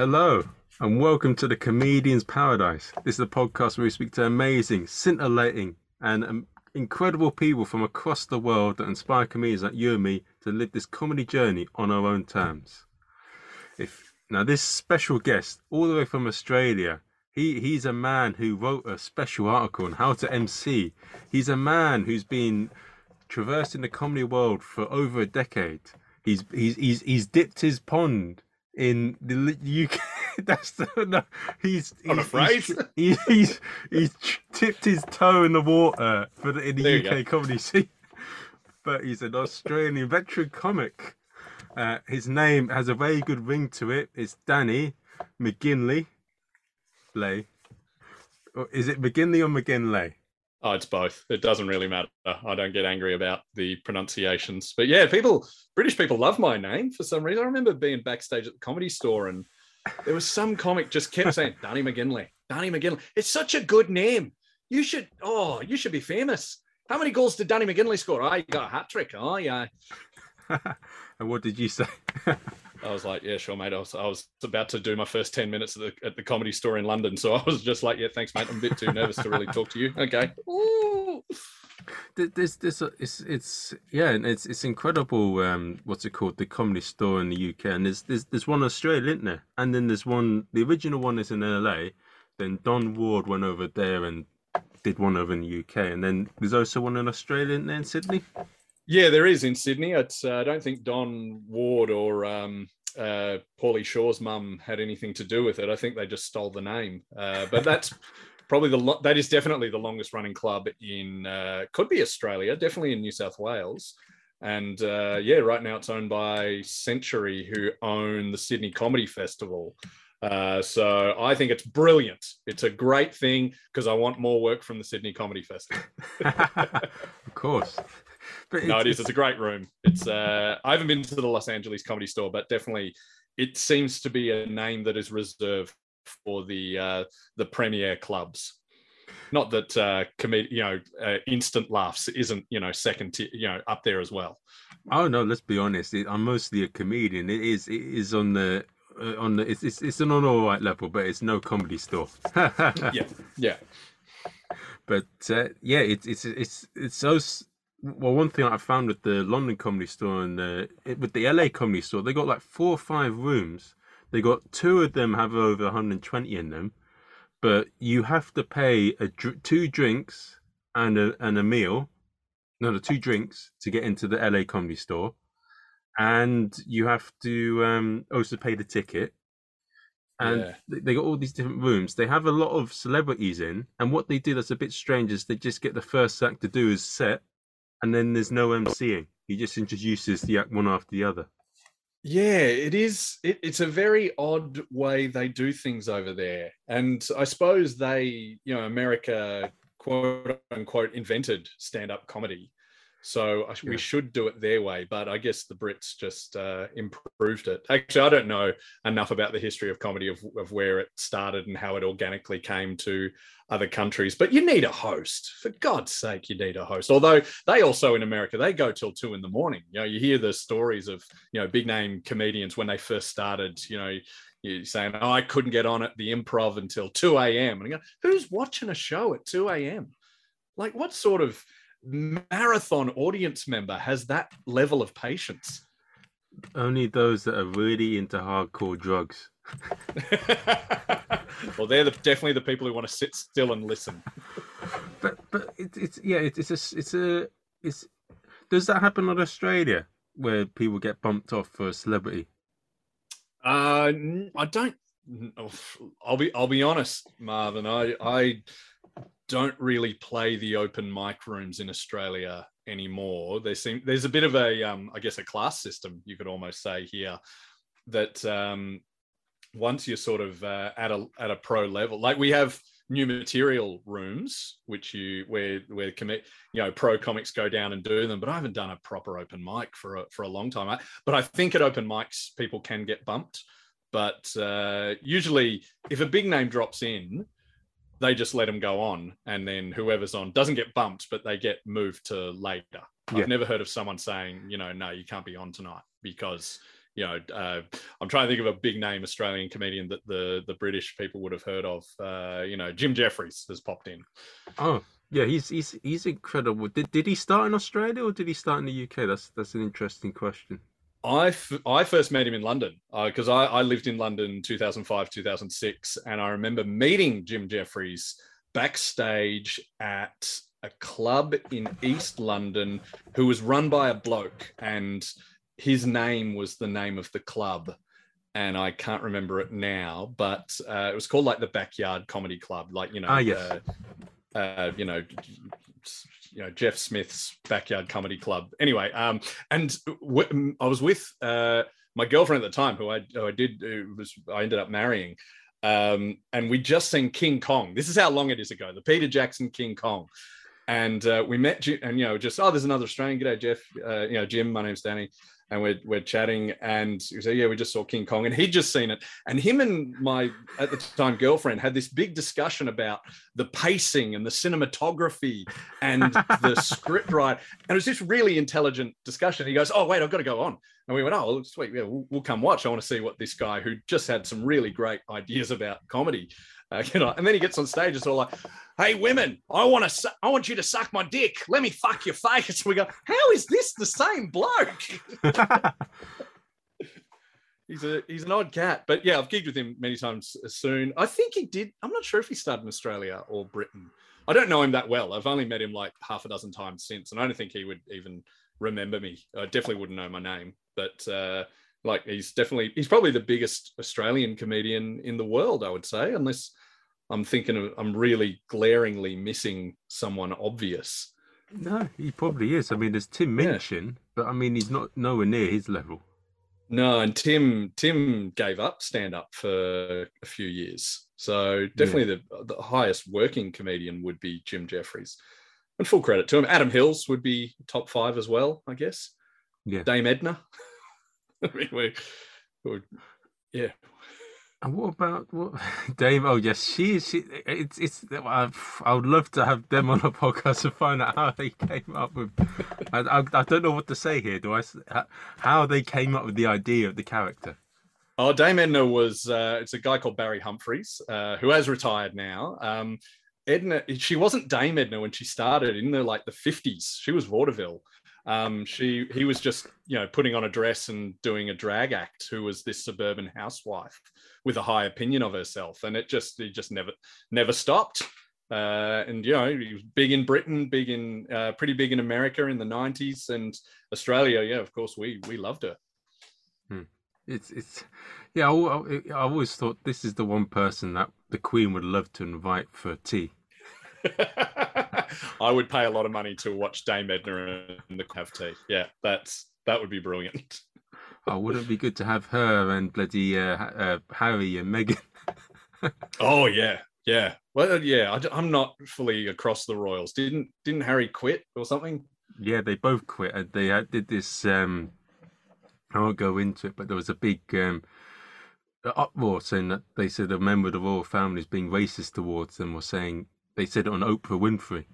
Hello, and welcome to the Comedian's Paradise. This is a podcast where we speak to amazing, scintillating, and um, incredible people from across the world that inspire comedians like you and me to live this comedy journey on our own terms. If now this special guest, all the way from Australia, he he's a man who wrote a special article on how to MC. He's a man who's been traversing the comedy world for over a decade. He's he's he's he's dipped his pond in the UK. That's the, no, he's, he's he's, he's he's tipped his toe in the water for the in the you UK comedy scene. But he's an Australian veteran comic. Uh, his name has a very good ring to it. It's Danny McGinlay. Lay. Or Is it McGinley or McGinley? Oh, it's both. It doesn't really matter. I don't get angry about the pronunciations. But yeah, people, British people love my name for some reason. I remember being backstage at the comedy store and there was some comic just kept saying, Danny McGinlay, Danny McGinlay. It's such a good name. You should, oh, you should be famous. How many goals did Danny McGinlay score? I got a hat trick. Oh, yeah. and what did you say? I was like, yeah, sure, mate. I was, I was about to do my first 10 minutes at the, at the comedy store in London. So I was just like, yeah, thanks, mate. I'm a bit too nervous to really talk to you. Okay. Ooh. Th- There's this it's it's yeah and it's it's incredible um what's it called the comedy store in the UK and there's there's there's one in Australia isn't there and then there's one the original one is in LA then Don Ward went over there and did one over in the UK and then there's also one in Australia isn't there in Sydney Yeah, there is in Sydney. It's, uh, I don't think Don Ward or um, uh, Pauly Shore's mum had anything to do with it. I think they just stole the name. Uh, but that's probably the lo- that is definitely the longest running club in uh, could be Australia, definitely in New South Wales. And uh, yeah, right now it's owned by Century, who own the Sydney Comedy Festival. Uh, so I think it's brilliant. It's a great thing because I want more work from the Sydney Comedy Festival. of course but no, it is. It's a great room. It's uh, I haven't been to the Los Angeles Comedy Store, but definitely, it seems to be a name that is reserved for the uh, the premier clubs. Not that uh, comed- you know, uh, instant laughs isn't you know second tier, you know, up there as well. oh no let's be honest it, I'm mostly a comedian it is it is on the uh, on the it's, it's it's an on all right level but it's no comedy store Yeah, yeah, but uh, yeah, it's it's it's it's so. Well, one thing I found with the London Comedy Store and the it, with the LA Comedy Store, they got like four or five rooms. They got two of them have over 120 in them, but you have to pay a dr- two drinks and a and a meal. No, the two drinks to get into the LA Comedy Store, and you have to um, also pay the ticket and Yeah. they they got all these different rooms. They have a lot of celebrities in, and what they do that's a bit strange is they just get the first act to do his set, and then there's no MCing. He just introduces the act one after the other. yeah. It is. It, it's a very odd way they do things over there, and I suppose they, you know, America quote unquote invented stand up comedy. So I, Yeah. we should do it their way, but I guess the Brits just uh, improved it. Actually, I don't know enough about the history of comedy of, of where it started and how it organically came to other countries. But you need a host, for God's sake, you need a host. Although they also in America they go till two in the morning. You know, you hear the stories of you know big name comedians when they first started. You know, you saying, "Oh, I couldn't get on at the Improv until two a.m." And I go, "Who's watching a show at two a.m.? Like, what sort of marathon audience member has that level of patience?" Only those that are really into hardcore drugs. well, they're the, definitely the people who want to sit still and listen. But but it, it's yeah, it, it's a it's a it's. Does that happen in Australia where people get bumped off for a celebrity? Uh, I don't. I'll be. I'll be honest, Marvin. I I don't really play the open mic rooms in Australia anymore. There seem there's a bit of a um, I guess a class system you could almost say here that um, once you're sort of uh, at a at a pro level, like we have new material rooms, which you where where commit you know pro comics go down and do them, but I haven't done a proper open mic for a, for a long time. I, but I think at open mics people can get bumped, but uh, usually if a big name drops in, they just let them go on, and then whoever's on doesn't get bumped, but they get moved to later. Yeah. I've never heard of someone saying, you know, no, you can't be on tonight because you know, uh, I'm trying to think of a big name Australian comedian that the the British people would have heard of. Uh, you know, Jim Jeffries has popped in. Oh, yeah, he's he's he's incredible. Did did he start in Australia or did he start in the UK? That's that's an interesting question. I, f- I first met him in London because uh, I, I lived in London 2005 2006 and I remember meeting Jim Jeffries backstage at a club in East London who was run by a bloke and his name was the name of the club and I can't remember it now, but uh, it was called like the Backyard Comedy Club, like you know, Ah, yes. uh, uh, you know, you know Jeff Smith's Backyard Comedy Club. Anyway, um, and w- I was with uh, my girlfriend at the time, who I, who I did, who was I ended up marrying, um, and we just seen King Kong. This is how long it is ago, the Peter Jackson King Kong. And uh, we met, and you know, just oh, there's another Australian. G'day, Jeff. Uh, you know, Jim. My name's Danny and we're, we're chatting and he said yeah we just saw king kong and he'd just seen it. And him and my at the time girlfriend had this big discussion about the pacing and the cinematography and the script right and it was this really intelligent discussion. He goes oh wait i've got to go on. And we went oh well, sweet yeah we'll, we'll come watch. I want to see what this guy who just had some really great ideas about comedy uh, you know and then he gets on stage it's all like hey women i want to i want you to suck my dick. Let me fuck your face. We go how is this the same bloke? He's a he's an odd cat. But yeah i've gigged with him many times soon. I think he did i'm not sure if he started in australia or britain. I don't know him that well. I've only met him like half a dozen times since and i don't think he would even remember me. I definitely wouldn't know my name. But uh like he's definitely he's probably the biggest australian comedian in the world i would say unless i'm thinking of i'm really glaringly missing someone obvious no, he probably is. I mean, there's Tim Yeah. Minchin, but I mean, he's not nowhere near his level. No, and Tim Tim gave up stand up for a few years. So definitely the the highest working comedian would be Jim Jeffries. And full credit to him. Adam Hills would be top five as well, I guess. Yeah. Dame Edna. I mean, we, we- yeah. And what about what Dave? Oh yes, she is. She, it's it's. I, I would love to have them on a podcast to find out how they came up with. I, I, I don't know what to say here. Do I? how- they came up with the idea of the character? Oh, Dame Edna was uh, it's a guy called Barry Humphries, uh, who has retired now. Um, Edna, she wasn't Dame Edna when she started in the like the 50s. She was vaudeville. Um, she he was just you know putting on a dress and doing a drag act who was this suburban housewife with a high opinion of herself, and it just it just never never stopped. Uh, and you know he was big in Britain, big in uh, pretty big in America in the 90s, and Australia. Yeah, of course we we loved her. It's it's. Yeah, I, I always thought this is the one person that the Queen would love to invite for tea. I would pay a lot of money to watch Dame Edna and the have tea. Yeah, that's that would be brilliant. Oh, wouldn't it be good to have her and bloody uh, uh, Harry and Meghan? Oh yeah, yeah. Well, yeah. I, am not fully across the royals. Didn't didn't Harry quit or something? Yeah, they both quit. They did this. Um, I won't go into it, but there was a big um, uproar saying that they said a member of the royal family is being racist towards them, or saying they said it on Oprah Winfrey.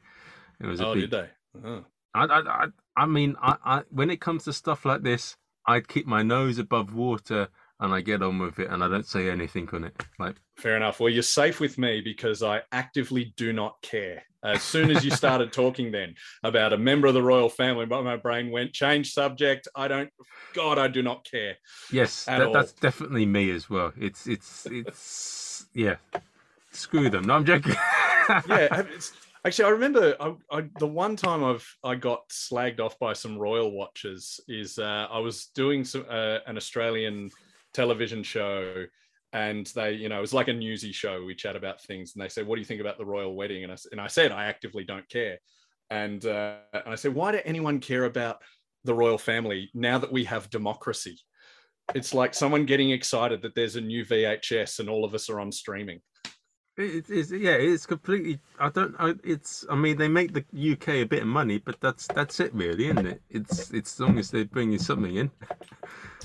It was a Oh, big. did they? Oh. I, I, I, I mean, I, I, when it comes to stuff like this, I'd keep my nose above water and I get on with it, and I don't say anything on it. Like, Fair enough. Well, you're safe with me because I actively do not care. As soon as you started talking then about a member of the royal family, but my brain went change subject. I don't. God, I do not care. yes, that, that's definitely me as well. It's, it's, it's, yeah. Screw them. No, I'm joking. yeah it's, actually i remember I, I, the one time i've i got slagged off by some royal watchers is uh, i was doing some uh, an australian television show and they you know it was like a newsy show. We chat about things and they said what do you think about the royal wedding? And i, and I said i actively don't care. And uh, and i said why do anyone care about the royal family now that we have democracy? It's like someone getting excited that there's a new vhs and all of us are on streaming It is, yeah, it's completely. I don't. I, it's. I mean, they make the UK a bit of money, but that's that's it, really, isn't it? It's it's as long as they bring you something in.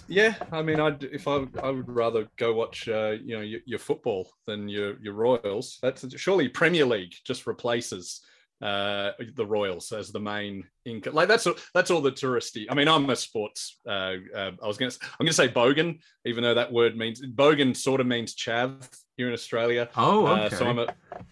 Yeah, I mean, I'd if I I would rather go watch uh, you know your, your football than your your Royals. That's surely Premier League just replaces uh, the Royals as the main income. Like that's that's all the touristy. I mean, I'm a sports. Uh, uh, I was gonna I'm gonna say bogan, even though that word means bogan sort of means chav here in Australia. Oh, okay. Uh, so I'm a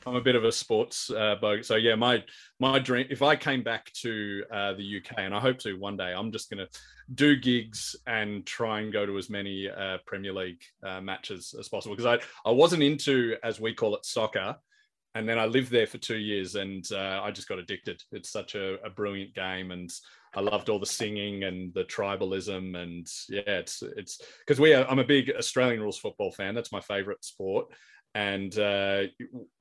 I'm a bit of a sports uh, bogan. So yeah, my my dream if I came back to uh, the UK and I hope to one day, I'm just gonna do gigs and try and go to as many uh, Premier League uh, matches as possible because I I wasn't into as we call it soccer and then I lived there for two years, and uh, I just got addicted. It's such a, a, brilliant game, and I loved all the singing and the tribalism, and yeah, it's it's because we are. I'm a big Australian rules football fan. That's my favourite sport, and uh,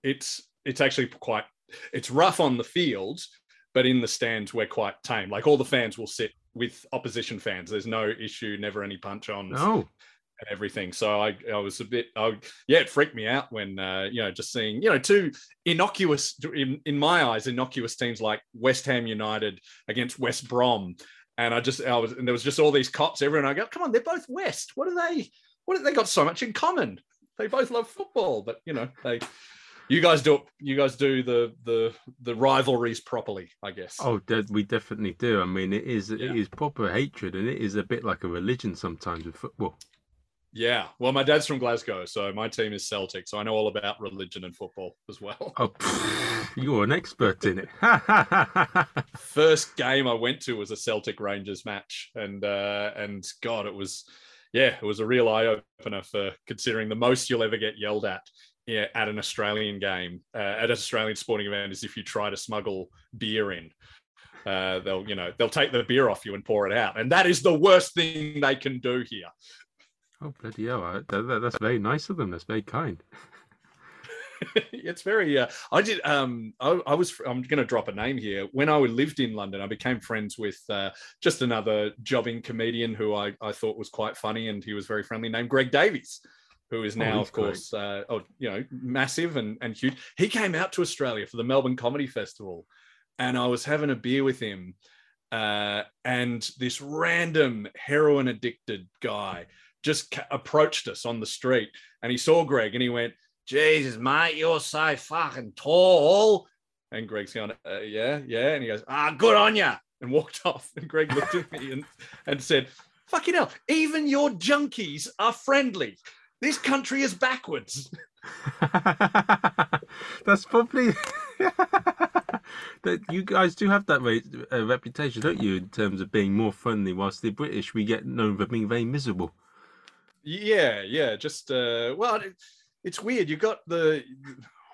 it's it's actually quite it's rough on the field, but in the stands we're quite tame. Like all the fans will sit with opposition fans. There's no issue, never any punch on. No and everything. So I, I was a bit, I, yeah, it freaked me out when, uh, you know, just seeing, you know, two innocuous, in, in my eyes, innocuous teams like West Ham United against West Brom. And I just, I was, and there was just all these cops, everyone. I go, come on, they're both West. What are they? What have they got so much in common? They both love football, but you know, they, you guys do you guys do the the the rivalries properly i guess oh we definitely do i mean it is yeah. it is proper hatred and it is a bit like a religion sometimes with football yeah. Well, my dad's from Glasgow, so my team is Celtic, so I know all about religion and football as well. Oh, you're an expert in it. First game I went to was a Celtic Rangers match, and uh, and God, it was, yeah, it was a real eye opener for considering the most you'll ever get yelled at yeah, at an Australian game, uh, at an Australian sporting event, is if you try to smuggle beer in. Uh, they'll, you know, they'll take the beer off you and pour it out, and that is the worst thing they can do here. Oh bloody hell! That, that, that's very nice of them. That's very kind. it's very. Uh, I did. Um, I, I was. I'm going to drop a name here. When I lived in London, I became friends with uh, just another jobbing comedian who I, I thought was quite funny, and he was very friendly, named Greg Davies, who is oh, now, oh, of course, uh, oh, you know, massive and and huge. He came out to Australia for the Melbourne Comedy Festival, and I was having a beer with him, uh, and this random heroin addicted guy just ca- approached us on the street and he saw Greg and he went, Jesus, mate, you're so fucking tall. And Greg's going, uh, yeah, yeah. And he goes, ah, good on you. And walked off. And Greg looked at me and, and said, fucking hell, even your junkies are friendly. This country is backwards. That's probably that you guys do have that re- uh, reputation, don't you, in terms of being more friendly, whilst the British we get known for being very miserable. Yeah, yeah. Just uh, well, it, it's weird. You got the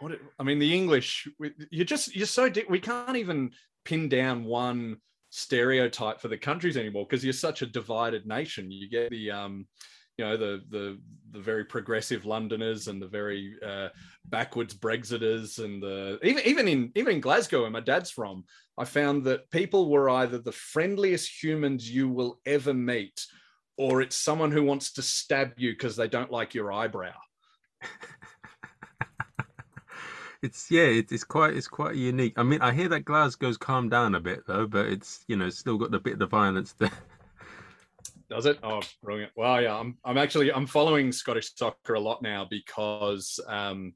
what? It, I mean, the English. You're just you're so we can't even pin down one stereotype for the countries anymore because you're such a divided nation. You get the um, you know the the the very progressive Londoners and the very uh, backwards Brexiters and the even even in even in Glasgow where my dad's from, I found that people were either the friendliest humans you will ever meet or it's someone who wants to stab you because they don't like your eyebrow. it's yeah, it, it's quite it's quite unique. I mean, I hear that Glasgow's calmed down a bit though, but it's you know still got a bit of the violence there. Does it? Oh, brilliant! Well, yeah, I'm I'm actually I'm following Scottish soccer a lot now because um,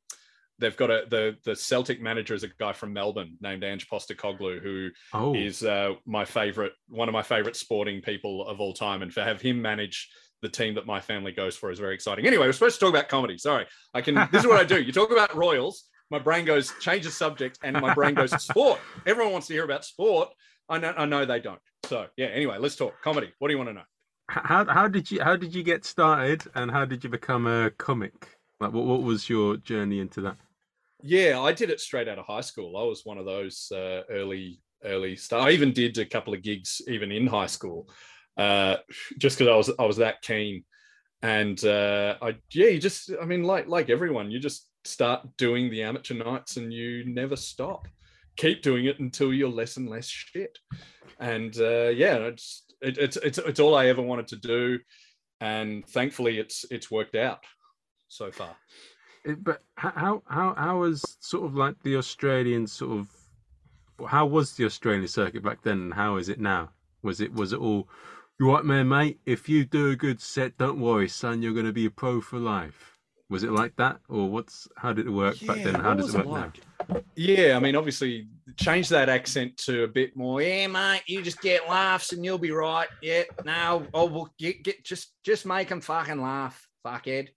they've got a the the Celtic manager is a guy from Melbourne named Ange Postecoglou, who oh. is uh, my favorite, one of my favorite sporting people of all time, and to have him manage the team that my family goes for is very exciting. Anyway, we're supposed to talk about comedy. Sorry, I can. This is what I do. You talk about Royals, my brain goes change the subject, and my brain goes sport. Everyone wants to hear about sport. I know, I know they don't. So yeah. Anyway, let's talk comedy. What do you want to know? How how did you how did you get started, and how did you become a comic? Like, what what was your journey into that? Yeah, I did it straight out of high school. I was one of those uh, early early start. I even did a couple of gigs even in high school, uh, just because I was I was that keen. And uh, I yeah, you just I mean like like everyone, you just start doing the amateur nights and you never stop. Keep doing it until you're less and less shit. And uh, yeah, it's it, it's it's it's all I ever wanted to do, and thankfully it's it's worked out so far Uh, but how how how was sort of like the Australian sort of how was the Australian circuit back then and how is it now? Was it was it all you right man, mate? If you do a good set, don't worry, son, you're gonna be a pro for life. Was it like that? Or what's how did it work yeah, back then? How does it work like? now? yeah, I mean, obviously, change that accent to a bit more. Yeah, mate, you just get laughs and you'll be right. Yeah, now, oh, we'll get, get just just make them fucking laugh, fuckhead.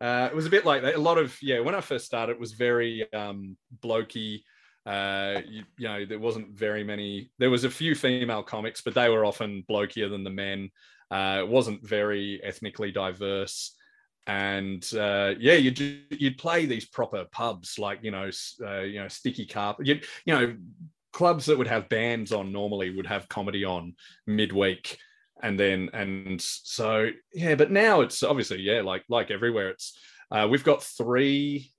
Uh, it was a bit like that. A lot of yeah. When I first started, it was very um, blokey. Uh, you, you, know, there wasn't very many. There was a few female comics, but they were often blokier than the men. Uh, it wasn't very ethnically diverse and uh, yeah, you'd you'd play these proper pubs like you know uh, you know sticky carpet, you you know clubs that would have bands on normally would have comedy on midweek, and then and so yeah, but now it's obviously yeah like like everywhere it's uh, we've got three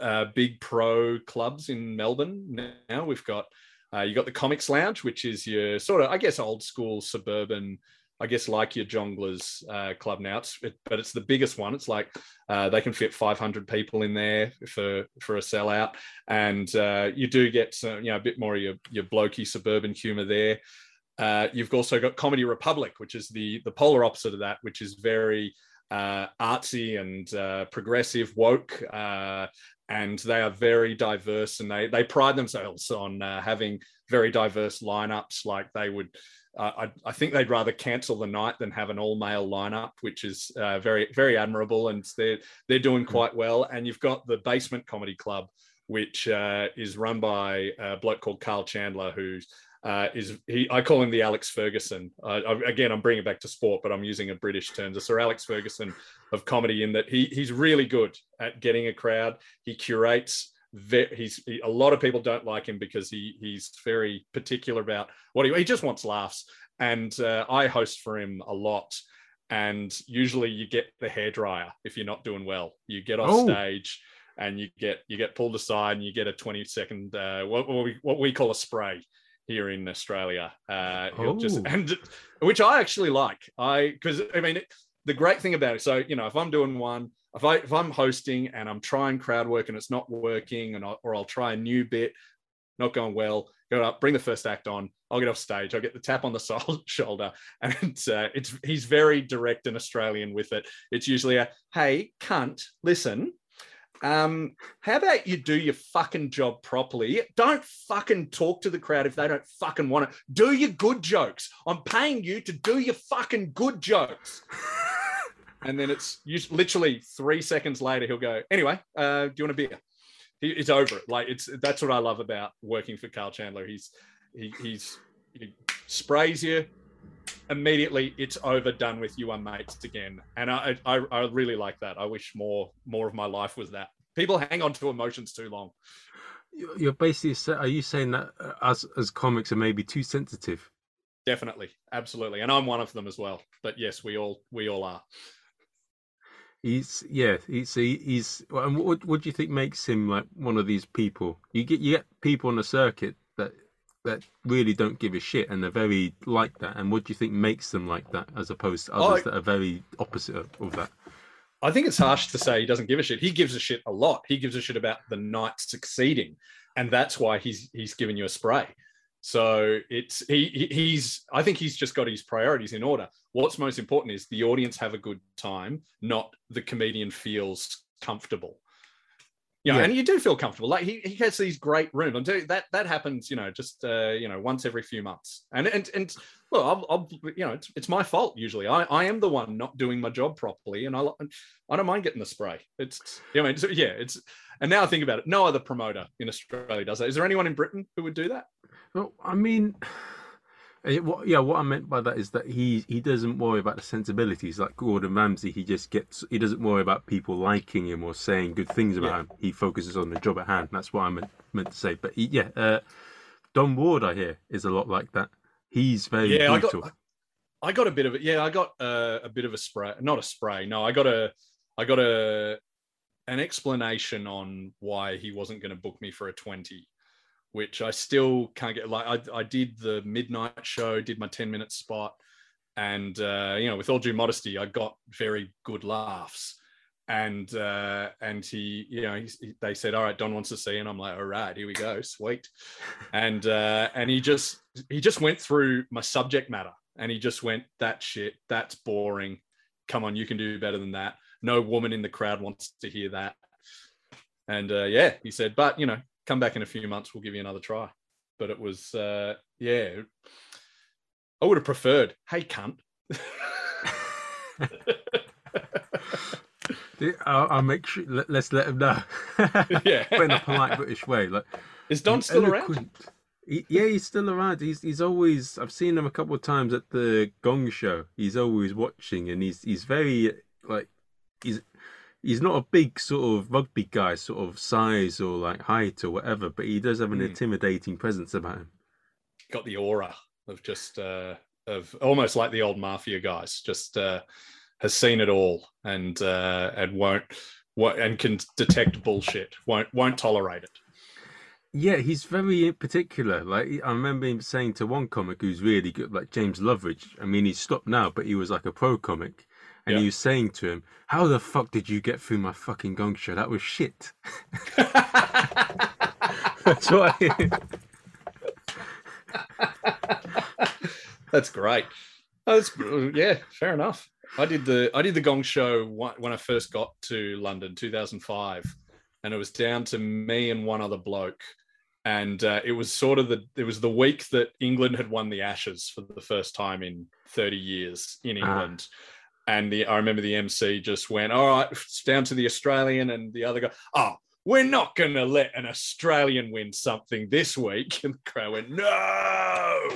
uh, big pro clubs in Melbourne now. We've got uh, you got the Comics Lounge, which is your sort of I guess old school suburban I guess like your Jongleurs uh, club now, it's, it, but it's the biggest one. It's like uh, they can fit 500 people in there for for a sellout, and uh, you do get some, you know a bit more of your your blokey suburban humour there. Uh, you've also got Comedy Republic, which is the the polar opposite of that, which is very uh, artsy and uh, progressive, woke, and they are very diverse, and they they pride themselves on having very diverse lineups. Like they would uh, I, I, think they'd rather cancel the night than have an all male lineup, which is uh, very very admirable, and they're they're doing hmm. quite well. And you've got the Basement Comedy Club, which uh, is run by a bloke called Carl Chandler, who's uh, is he? I call him the Alex Ferguson. I, again, I'm bringing it back to sport, but I'm using a British term. The Sir Alex Ferguson of comedy, in that he he's really good at getting a crowd. He curates he's he, a lot of people don't like him because he he's very particular about what he he just wants laughs. And uh, I host for him a lot. And usually you get the hairdryer if you're not doing well. You get off oh. stage and you get you get pulled aside and you get a 20 second uh, what, what, we what we call a spray here in Australia. Uh, oh. just and which I actually like. I because I mean it, the great thing about it. So you know if I'm doing one if I if I'm hosting and I'm trying crowd work and it's not working, and I, or I'll try a new bit, not going well, go up, bring the first act on. I'll get off stage. I'll get the tap on the shoulder, and uh, it's he's very direct and Australian with it. It's usually a hey cunt, listen. Um, how about you do your fucking job properly? Don't fucking talk to the crowd if they don't fucking want it. Do your good jokes. I'm paying you to do your fucking good jokes and then it's literally three seconds later he'll go anyway uh, do you want a beer he, he's over it like it's that's what i love about working for carl chandler he's he, he's he sprays you immediately it's over done with you are mates again. And I, I i really like that. I wish more more of my life was that. People hang on to emotions too long. You're basically are you saying that uh, as as comics are maybe too sensitive? Definitely. Absolutely. And i'm one of them as well. But yes we all we all are. He's yeah, he's he's. And what what do you think makes him like one of these people? You get you get people on the circuit that really don't give a shit and they're very like that. And what do you think makes them like that, as opposed to others that are very opposite of, of that? I think it's harsh to say he doesn't give a shit. He gives a shit a lot. He gives a shit about the night succeeding, and that's why he's he's giving you a spray. So it's he he's I think he's just got his priorities in order. What's most important is the audience have a good time, not the comedian feels comfortable. You know, yeah, and you do feel comfortable. Like he, he has these great rooms. I'm you, that that happens, you know, just uh, you know, once every few months. And and and look, I'll, I'll you know, it's, it's my fault usually. I, I am the one not doing my job properly, and I I don't mind getting the spray. It's you know, yeah, it's and now I think about it, no other promoter in Australia does that. Is there anyone in Britain who would do that? Well, I mean, eh, what, yeah, what I meant by that is that he he doesn't worry about the sensibilities like Gordon Ramsay. He just gets he doesn't worry about people liking him or saying good things about yeah. him. He focuses on the job at hand. That's what I meant meant to say. But he, yeah, uh, Don Ward, I hear, is a lot like that. He's very yeah, brutal. I got, I got a bit of it. Yeah, I got uh, a bit of a spray. Not a spray. No, I got a I got a an explanation on why he wasn't going to book me for a 20 which i still can't get like i, I did the midnight show did my 10 minute spot and uh, you know with all due modesty i got very good laughs. And uh, and he you know he, they said all right don wants to see and i'm like all right here we go sweet. And uh, and he just he just went through my subject matter and he just went that shit that's boring. Come on you can do better than that. No woman in the crowd wants to hear that. And uh, yeah, he said, but you know, come back in a few months. We'll give you another try. But it was, uh, yeah, I would have preferred, hey, cunt. I'll, I'll, make sure. Let, us let him know. yeah, but in a polite British way. Like, is Don still eloquent. around? He, yeah, he's still around. He's he's always. I've seen him a couple of times at the Gong Show. He's always watching, and he's he's very like he's he's not a big sort of rugby guy, sort of size or like height or whatever, but he does have an mm. intimidating presence about him. Got the aura of just uh, of almost like the old mafia guys. Just uh, has seen it all and uh, and won't, won't and can detect bullshit. Won't won't tolerate it. Yeah, he's very particular. Like I remember him saying to one comic who's really good, like James Loveridge. I mean, he's stopped now, but he was like a pro comic, and yeah. he was saying to him, "How the fuck did you get through my fucking gong show? That was shit." That's what. That's great. That's yeah, fair enough. I did the I did the Gong Show when I first got to London, 2005, and it was down to me and one other bloke, and uh, it was sort of the it was the week that England had won the Ashes for the first time in 30 years in ah. And the I remember the MC just went, "All right, it's down to the Australian," and the other guy, "Oh, we're not going to let an Australian win something this week. And the crowd went, no.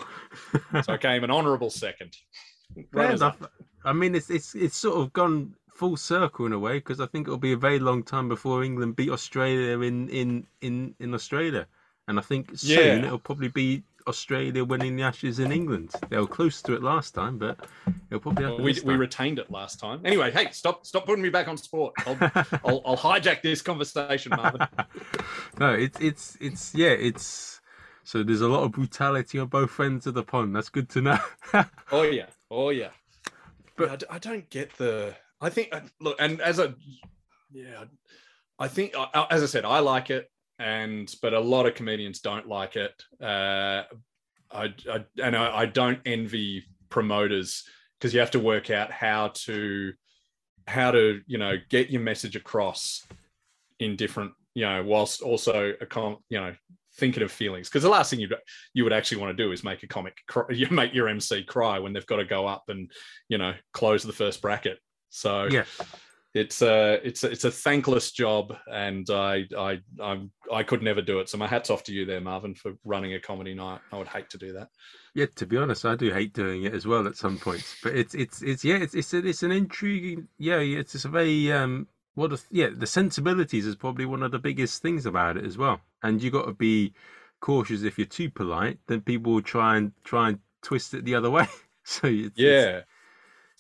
so I came an honourable second. Fair enough. I mean, it's it's it's sort of gone full circle in a way because I think it'll be a very long time before England beat Australia in in in in Australia, and I think soon yeah. it'll probably be Australia winning the Ashes in England. They were close to it last time, but it'll probably well, we, we retained it last time. Anyway, hey, stop stop putting me back on sport. I'll, I'll, I'll hijack this conversation, Marvin. no, it's it's it's yeah, it's so there's a lot of brutality on both ends of the pond. That's good to know. oh yeah, oh yeah. But yeah, I don't get the. I think uh, look, and as a yeah, I think uh, as I said, I like it and but a lot of comedians don't like it. Uh, I, I and I, I don't envy promoters because you have to work out how to how to you know get your message across in different you know whilst also a com you know thinking of feelings because the last thing you you would actually want to do is make a comic cry, you make your MC cry when they've got to go up and you know close the first bracket. So yeah, it's a it's a, it's a thankless job, and I I I'm I could never do it. So my hats off to you there, Marvin, for running a comedy night. I would hate to do that. Yeah, to be honest, I do hate doing it as well at some points. But it's it's it's yeah, it's it's, a, it's an intriguing yeah, it's, it's a very um what a, yeah the sensibilities is probably one of the biggest things about it as well. And you got to be cautious if you're too polite, then people will try and try and twist it the other way. so it's, yeah. It's,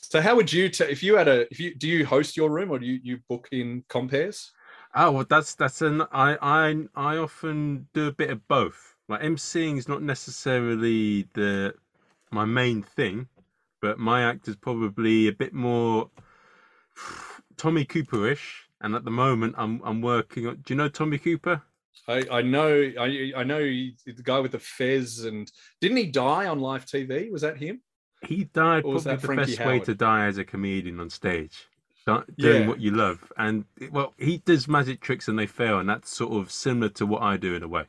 so how would you t- if you had a if you do you host your room or do you you book in compères? Oh ah, well, that's that's an I I I often do a bit of both. Like emceeing is not necessarily the my main thing, but my act is probably a bit more Tommy Cooperish. And at the moment, I'm I'm working on. Do you know Tommy Cooper? I, I know I I know the guy with the fez and didn't he die on live TV? Was that him? He died probably the Frankie best Howerd? way to die as a comedian on stage, doing yeah. what you love. And well, he does magic tricks and they fail, and that's sort of similar to what I do in a way.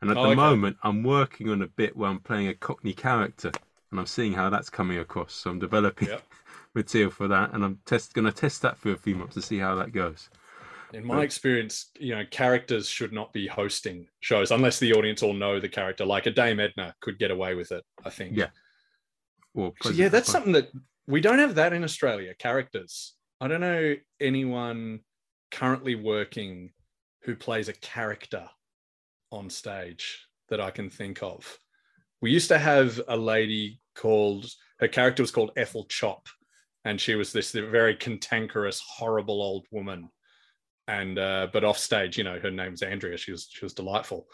And at oh, the okay. moment, I'm working on a bit where I'm playing a Cockney character, and I'm seeing how that's coming across. So I'm developing yep. material for that, and I'm test going to test that for a few months to see how that goes. In my but, experience, you know, characters should not be hosting shows unless the audience all know the character. Like a Dame Edna could get away with it, I think. Yeah. Well, so yeah, that's something that we don't have that in Australia. Characters. I don't know anyone currently working who plays a character on stage that I can think of. We used to have a lady called her character was called Ethel Chop, and she was this very cantankerous, horrible old woman. And uh, but off stage, you know, her name's Andrea. She was she was delightful.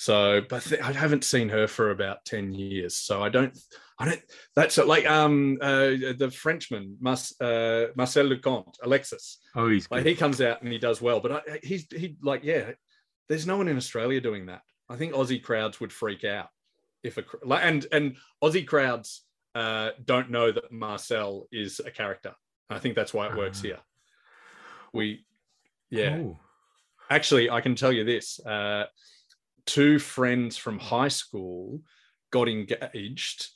So, but th- I haven't seen her for about ten years. So I don't I don't. That's like um uh, the Frenchman Mas, uh, Marcel Lucont, Alexis. Oh, he's like he comes out and he does well, but I, he's he like yeah. There's no one in Australia doing that. I think Aussie crowds would freak out if a like and and Aussie crowds uh, don't know that Marcel is a character. I think that's why it works uh, here. We, yeah. Ooh. Actually, I can tell you this. Uh, two friends from high school got engaged,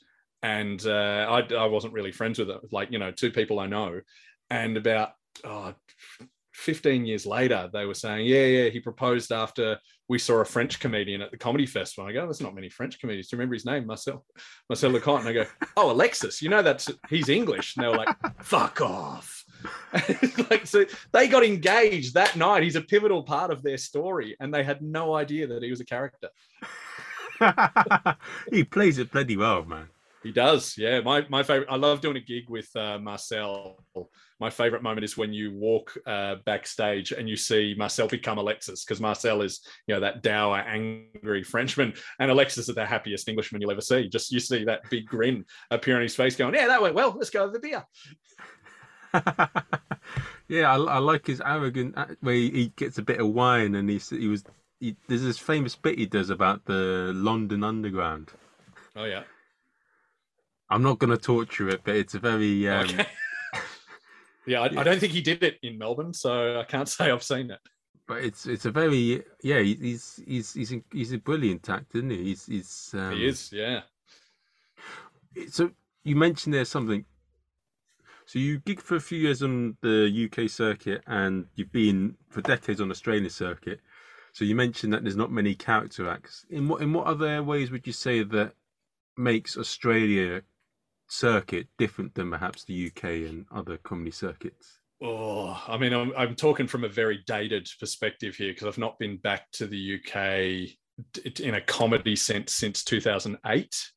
and uh, I, I wasn't really friends with them Like you know, two people I know, and about oh, 15 years later, they were saying, yeah, yeah, he proposed after we saw a French comedian at the comedy festival. I go, there's not many French comedians. Do you remember his name? Marcel, Marcel Lucont. And I go, oh, Alexis, you know, that's, he's English. And they were like, fuck off. like, so they got engaged that night. He's a pivotal part of their story. And they had no idea that he was a character. he plays it bloody well, man. He does, yeah. My my favorite. I love doing a gig with uh, Marcel. My favorite moment is when you walk uh, backstage and you see Marcel become Alexis, because Marcel is, you know, that dour, angry Frenchman, and Alexis is the happiest Englishman you'll ever see. Just you see that big grin appear on his face, going, "Yeah, that went well. Let's go have a beer." yeah, I, I, like his arrogant uh, where he, he, gets a bit of wine, and he he was he, there's this famous bit he does about the London Underground. Oh yeah I'm not going to torture it, but it's a very. Um... Okay. yeah, I, I, don't think he did it in Melbourne, so I can't say I've seen it. But it's it's a very yeah he's he's he's he's a brilliant actor, isn't he? He's he's um... he is yeah. So you mentioned there's something. So you gig for a few years on the UK circuit, and you've been for decades on Australian circuit. So you mentioned that there's not many character acts. In what in what other ways would you say that makes Australia circuit different than perhaps the UK and other comedy circuits? Oh, I mean, I'm, I'm talking from a very dated perspective here because I've not been back to the UK in a comedy sense since 2008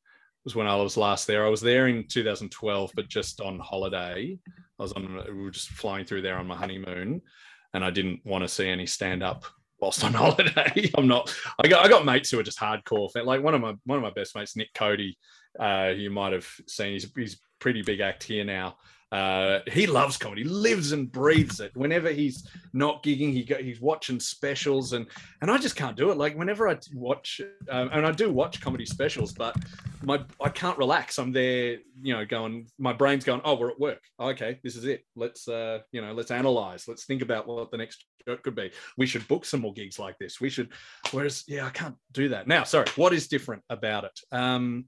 was when I was last there. I was there in 2012, but just on holiday. I was on, we were just flying through there on my honeymoon, and I didn't want to see any stand up whilst on holiday. I'm not. I got I got mates who are just hardcore. Like one of my one of my best mates, Nick Cody, uh, you might have seen. He's he's pretty big act here now. Uh, he loves comedy, lives and breathes it. Whenever he's not gigging, he go, he's watching specials, and and I just can't do it. Like whenever I watch, um, and I do watch comedy specials, but my I can't relax. I'm there, you know, going. My brain's going. Oh, we're at work. Okay, this is it. Let's uh, you know, let's analyze. Let's think about what the next joke could be. We should book some more gigs like this. We should. Whereas, yeah, I can't do that now. Sorry. What is different about it? Um,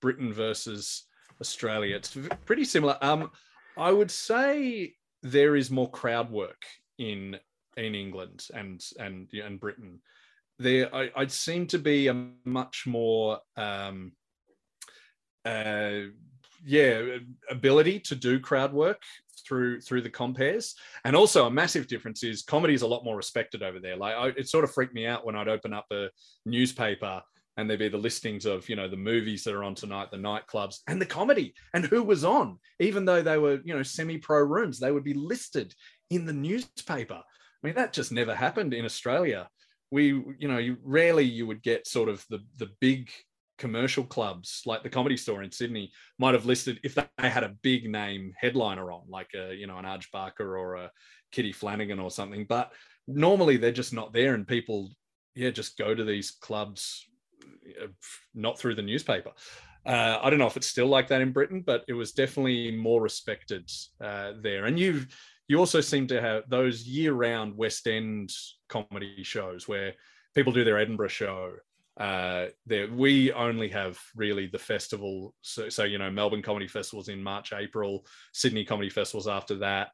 Britain versus Australia. It's pretty similar. Um, I would say there is more crowd work in in England and and and Britain. There, I, would seem to be a much more um, uh, yeah ability to do crowd work through through the compères and also a massive difference is comedy is a lot more respected over there like I, it sort of freaked me out when i'd open up a newspaper and there'd be the listings of you know the movies that are on tonight the nightclubs and the comedy. And who was on? Even though they were you know semi-pro rooms they would be listed in the newspaper. I mean that just never happened in australia. We you know you rarely you would get sort of the the big commercial clubs like the comedy store in sydney might have listed if they had a big name headliner on like a you know an arj barker or a kitty flanagan or something. But normally they're just not there and people yeah just go to these clubs not through the newspaper. Uh, I don't know if it's still like that in Britain, but it was definitely more respected uh, there. And you you also seem to have those year-round West End comedy shows where people do their Edinburgh show. Uh, there we only have really the festival. So, so you know, Melbourne Comedy Festivals in March, April, Sydney Comedy Festivals after that.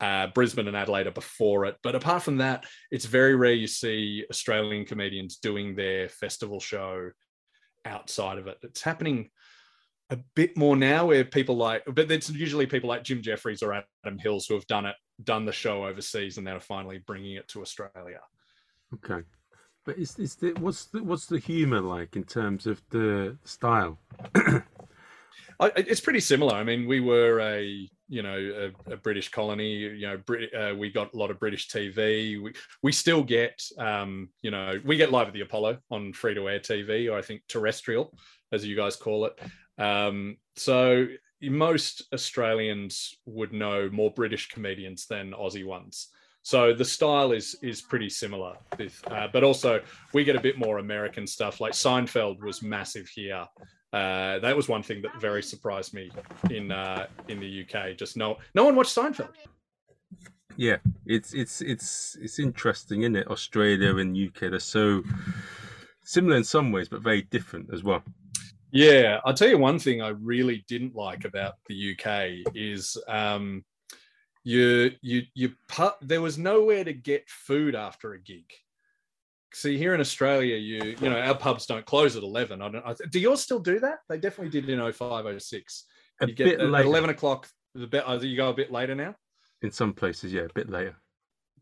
Uh, Brisbane and Adelaide are before it. But apart from that, it's very rare you see Australian comedians doing their festival show outside of it. It's happening a bit more now where people like, but it's usually people like Jim Jeffries or Adam Hills who have done it, done the show overseas, and they're finally bringing it to Australia. Okay. But is, is the, what's the, what's the humor like in terms of the style? I, it's pretty similar. I mean, we were a you know a, a British colony. You know, Brit, uh, we got a lot of British TV. We we still get um, you know we get live at the Apollo on free to air TV, or I think terrestrial, as you guys call it. Um, so most Australians would know more British comedians than Aussie ones. So the style is is pretty similar, uh, but also we get a bit more American stuff. Like Seinfeld was massive here. Uh, that was one thing that very surprised me in uh, in the UK. Just no no one watched Seinfeld. Yeah, it's it's it's it's interesting, isn't it? Australia and UK they're so similar in some ways, but very different as well. Yeah, I'll tell you one thing I really didn't like about the UK is um, you you you pu- there was nowhere to get food after a gig. See, here in Australia, you you know our pubs don't close at eleven. I don't. I, do yours still do that? They definitely did in 0506. A You get bit at later eleven o'clock. The bit uh, you go a bit later now. in some places, yeah, a bit later.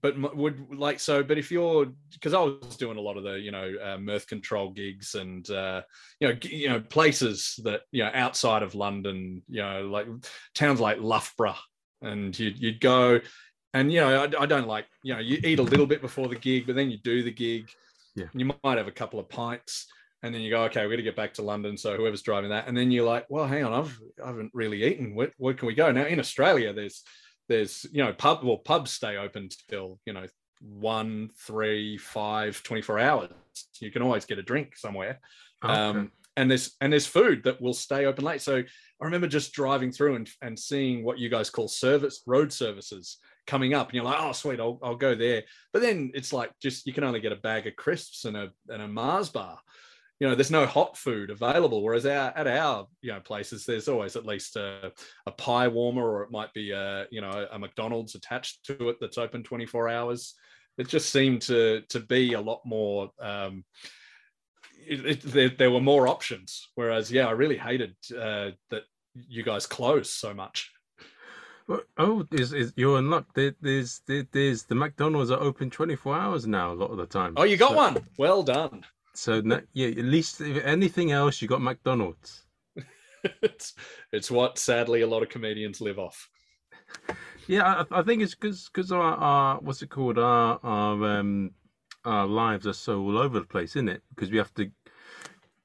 but would like so but if you're because i was doing a lot of the you know uh, mirth control gigs and uh you know g- you know places that you know outside of london you know like towns like loughborough and you'd, you'd go. And you know I, I don't like you know you eat a little bit before the gig but then you do the gig. Yeah. you might have a couple of pints and then you go okay we're going to get back to london. So whoever's driving that and then you're like well hang on i've i haven't really eaten. Where, where can we go? Now in australia there's there's you know pub well pubs stay open till you know one three five 24 hours. You can always get a drink somewhere. Okay. um, and there's and there's food that will stay open late. So i remember just driving through and, and seeing what you guys call service road services coming up. And you're like oh sweet I'll, I'll go there. But then it's like just you can only get a bag of crisps and a and a mars bar. You know there's no hot food available whereas our, at our you know places there's always at least a, a pie warmer or it might be a you know a mcdonald's attached to it that's open 24 hours. It just seemed to to be a lot more um it, it, there, there were more options whereas yeah i really hated uh, that you guys closed so much Oh, is is you're in luck. There, there's there, there's the McDonald's are open 24 hours now a lot of the time. oh you got So- one well done So yeah, at least if anything else, you got McDonald's. it's it's what sadly a lot of comedians live off Yeah, I, I think it's because because our, our what's it called our our um our lives are so all over the place, isn't it? Because we have to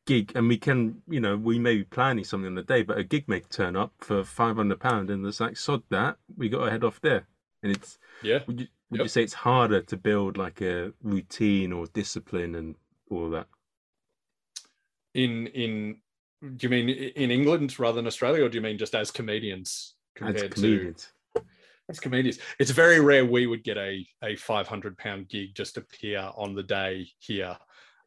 gig and we can you know we may be planning something on the day, but a gig may turn up for five hundred pound and it's like sod that we got to head off there, and it's yeah would you would Yep. you say it's harder to build like a routine or discipline and all that? in in do you mean in england rather than australia or do you mean just as comedians compared As to as comedians it's very rare we would get a a 500 pound gig just appear on the day here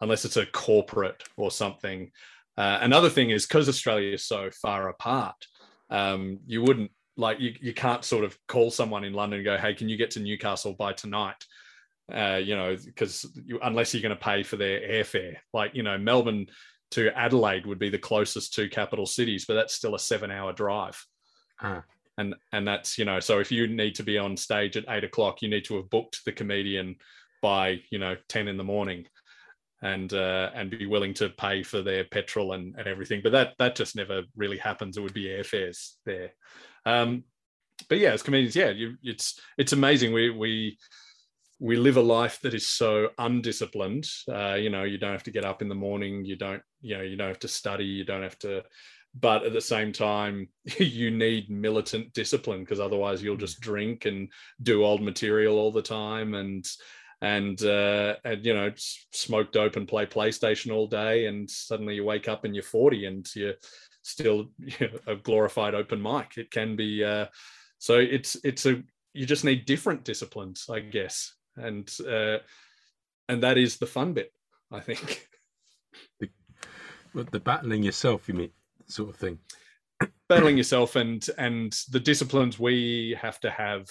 unless it's a corporate or something. Uh, another thing is because australia is so far apart um, you wouldn't like you, you can't sort of call someone in london and go hey can you get to newcastle by tonight? Uh, you know because you, unless you're going to pay for their airfare. Like you know melbourne to adelaide would be the closest two capital cities but that's still a seven hour drive. Ah, and and that's you know so if you need to be on stage at eight o'clock you need to have booked the comedian by you know 10 in the morning and uh, and be willing to pay for their petrol and, and everything. But that that just never really happens. It would be airfares there. Um but yeah as comedians yeah you, it's it's amazing. We we we live a life that is so undisciplined. Uh, you know you don't have to get up in the morning. You don't you know you don't have to study. You don't have to but at the same time you need militant discipline because otherwise you'll just drink and do old material all the time and and uh, and you know smoke dope and play PlayStation all day, and suddenly you wake up and you're 40 and you're still you know, a glorified open mic. It can be uh, so it's it's a you just need different disciplines, I guess, and uh, and that is the fun bit, I think. The battling yourself, you mean, sort of thing. battling yourself and and the disciplines we have to have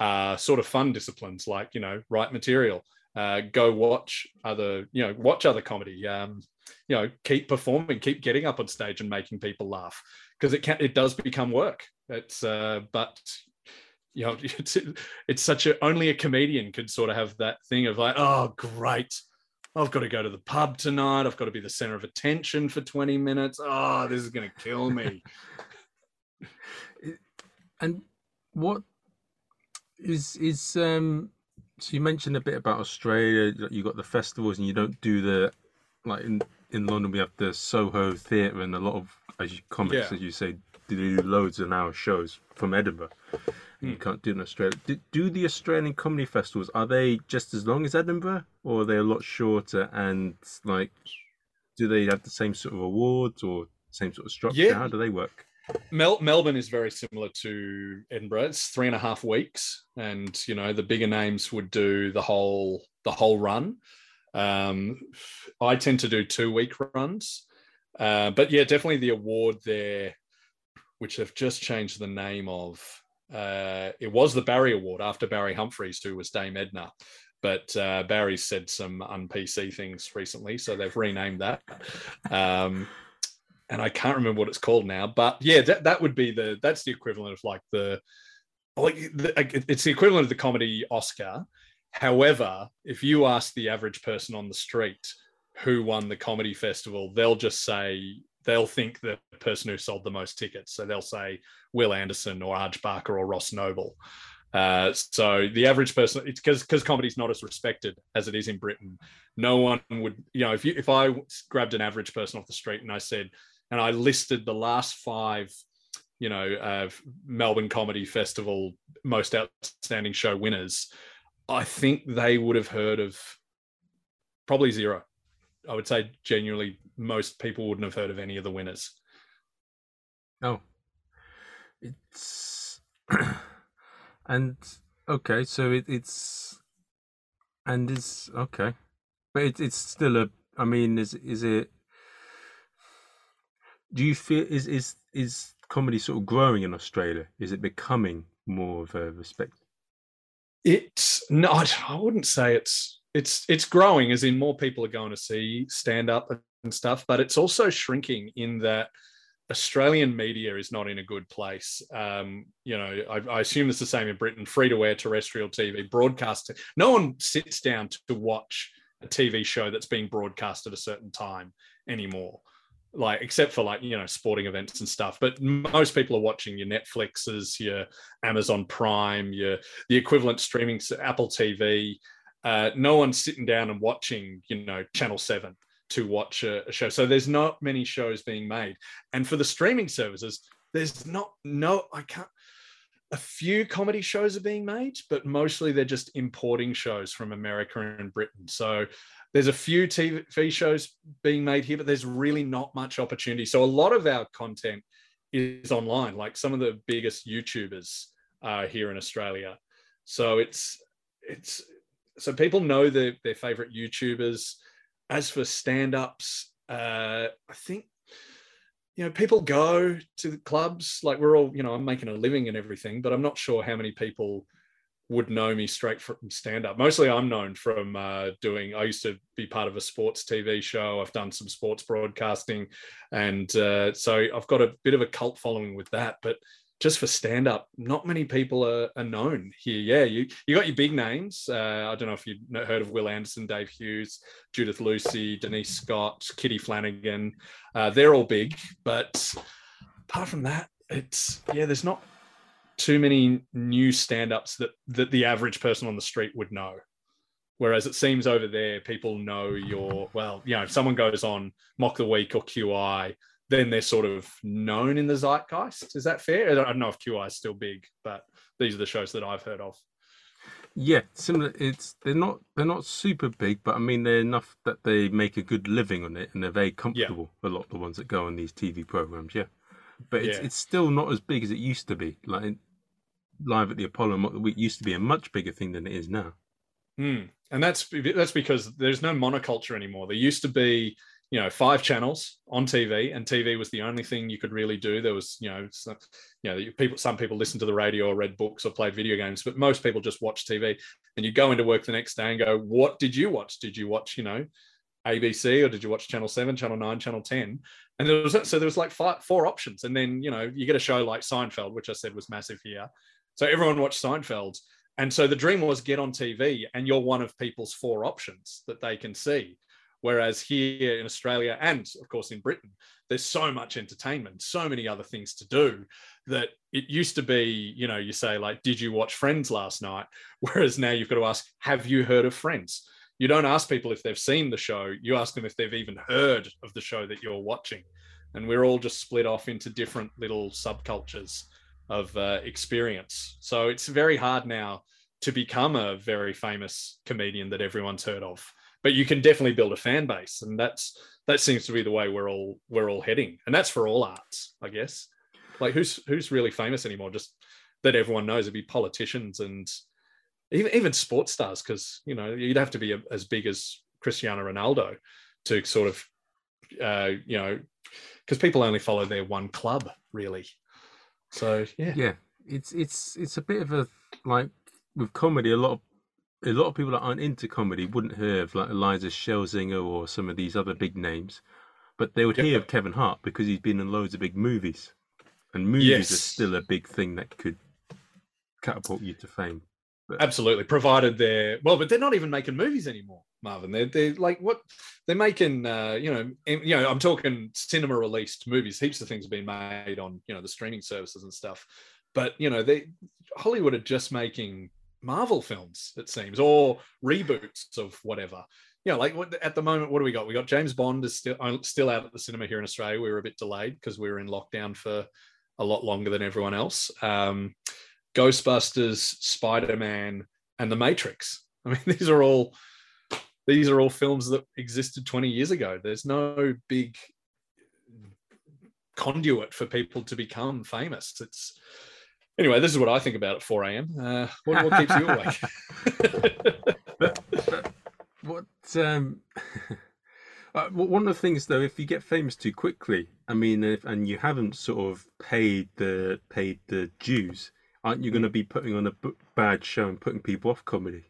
are sort of fun disciplines like you know write material uh, go watch other you know watch other comedy um, you know keep performing keep getting up on stage and making people laugh because it can it does become work it's uh, but you know it's it's such a only a comedian could sort of have that thing of like oh great I've got to go to the pub tonight. I've got to be the center of attention for 20 minutes. Oh, this is going to kill me. And what is is um? So you mentioned a bit about Australia. that You got the festivals, and you don't do the like in in London. We have the Soho Theatre, and a lot of as you comics, Yeah. as you say, do loads of hour shows from Edinburgh. And you Hmm. can't do it in Australia. Do, do the Australian comedy festivals are they just as long as Edinburgh, or are they a lot shorter? And like, do they have the same sort of awards or same sort of structure? Yeah. How do they work? Mel- Melbourne is very similar to Edinburgh. It's three and a half weeks, and you know the bigger names would do the whole the whole run. Um, I tend to do two week runs, uh, but yeah, definitely the award there, which have just changed the name of. Uh, it was the Barry Award after Barry Humphries, who was Dame Edna. But uh, Barry said some un PC things recently, so they've renamed that. Um, and I can't remember what it's called now. But yeah, that, that would be the that's the equivalent of like the like it's the equivalent of the comedy Oscar. However, if you ask the average person on the street who won the comedy festival, they'll just say they'll think the person who sold the most tickets. So they'll say Wil Anderson or Arj Barker or Ross Noble. Uh, so the average person, it's because because comedy's not as respected as it is in Britain. No one would, you know, if you if I grabbed an average person off the street and I said, and I listed the last five, you know, uh, Melbourne Comedy Festival most outstanding show winners, I think they would have heard of probably zero. I would say genuinely, most people wouldn't have heard of any of the winners. Oh, it's and okay, so it, it's and it's okay, but it, it's still a. I mean, is is it? Do you feel is is is comedy sort of growing in Australia? Is it becoming more of a respect? It's not. I wouldn't say it's it's it's growing, as in more people are going to see stand up and stuff, but it's also shrinking in that Australian media is not in a good place. Um, you know, I, I, assume it's the same in Britain. Free to air terrestrial TV, broadcast. No one sits down to watch a TV show that's being broadcast at a certain time anymore. Like, except for like you know sporting events and stuff. But most people are watching your Netflixes, your Amazon Prime, your the equivalent streaming Apple TV. Uh, no one's sitting down and watching, you know, Channel Seven to watch a, a show. So there's not many shows being made. And for the streaming services, there's not no I can't a few comedy shows are being made, but mostly they're just importing shows from America and Britain. So there's a few TV shows being made here, but there's really not much opportunity. So a lot of our content is online, like some of the biggest YouTubers are here in Australia. So it's it's so people know their, their favorite YouTubers as for stand-ups, uh, I think you know people go to the clubs. Like we're all, you know, I'm making a living and everything, but I'm not sure how many people would know me straight from stand up. Mostly I'm known from uh, doing, I used to be part of a sports TV show. I've done some sports broadcasting. And uh, so I've got a bit of a cult following with that. But just for stand up, not many people are, are, known here. Yeah, you you got your big names. Uh, I don't know if you've heard of Wil Anderson, Dave Hughes, Judith Lucy, Denise Scott, Kitty Flanagan. Uh, they're all big, but apart from that, it's yeah, there's not too many new stand ups that that the average person on the street would know. Whereas it seems over there, people know your well, you know, if someone goes on Mock the Week or QI, then they're sort of known in the zeitgeist. Is that fair? I don't know if QI is still big, but these are the shows that I've heard of. Yeah, similar. It's they're not they're not super big, but I mean they're enough that they make a good living on it, and they're very comfortable. Yeah. A lot of the ones that go on these TV programs, yeah. But it's yeah. it's still not as big as it used to be. Like live at the Apollo it used to be a much bigger thing than it is now. Mm. And that's that's because there's no monoculture anymore. There used to be you know five channels on TV, and TV was the only thing you could really do. There was you know some, you know people some people listened to the radio or read books or played video games, but most people just watch TV. And you go into work the next day and go, what did you watch? Did you watch you know ABC or did you watch Channel Seven, Channel Nine, Channel Ten? And there was so there was like five, four options, and then you know you get a show like Seinfeld, which I said was massive here. So everyone watched Seinfeld. And so the dream was get on TV and you're one of people's four options that they can see. Whereas here in Australia and of course in Britain, there's so much entertainment, so many other things to do that it used to be, you know, you say, like, did you watch Friends last night? Whereas now you've got to ask, have you heard of Friends? You don't ask people if they've seen the show, you ask them if they've even heard of the show that you're watching. And we're all just split off into different little subcultures of uh, experience. So it's very hard now to become a very famous comedian that everyone's heard of but you can definitely build a fan base, and that's that seems to be the way we're all we're all heading, and that's for all arts, I guess. Like who's who's really famous anymore? Just that everyone knows. It'd be politicians and even even sports stars, because you know you'd have to be a, as big as Cristiano Ronaldo to sort of, uh, you know, because people only follow their one club really. So yeah, yeah, it's it's it's a bit of a like with comedy. A lot of a lot of people that aren't into comedy wouldn't hear of like Iliza Shlesinger or some of these other big names, but they would hear of Kevin Hart because he's been in loads of big movies, and movies Yes. are still a big thing that could catapult you to fame. Absolutely, provided they're well, but they're not even making movies anymore, Marvin. They're they're like what they're making. Uh, you know, you know, I'm talking cinema released movies. Heaps of things have been made on you know the streaming services and stuff. But you know, they Hollywood are just making Marvel films, it seems, or reboots of whatever. You know, like at the moment, what do we got? We got James Bond is still uh, still out at the cinema here in Australia. We were a bit delayed because we were in lockdown for a lot longer than everyone else. Um, Ghostbusters, Spider Man, and The Matrix. I mean, these are all these are all films that existed 20 years ago. There's no big conduit for people to become famous. It's anyway. This is what I think about at 4 a.m. Uh, what, what keeps you awake? but, but what um uh, one of the things though if you get famous too quickly i mean if and you haven't sort of paid the paid the dues aren't you going to be putting on a b- bad show and putting people off comedy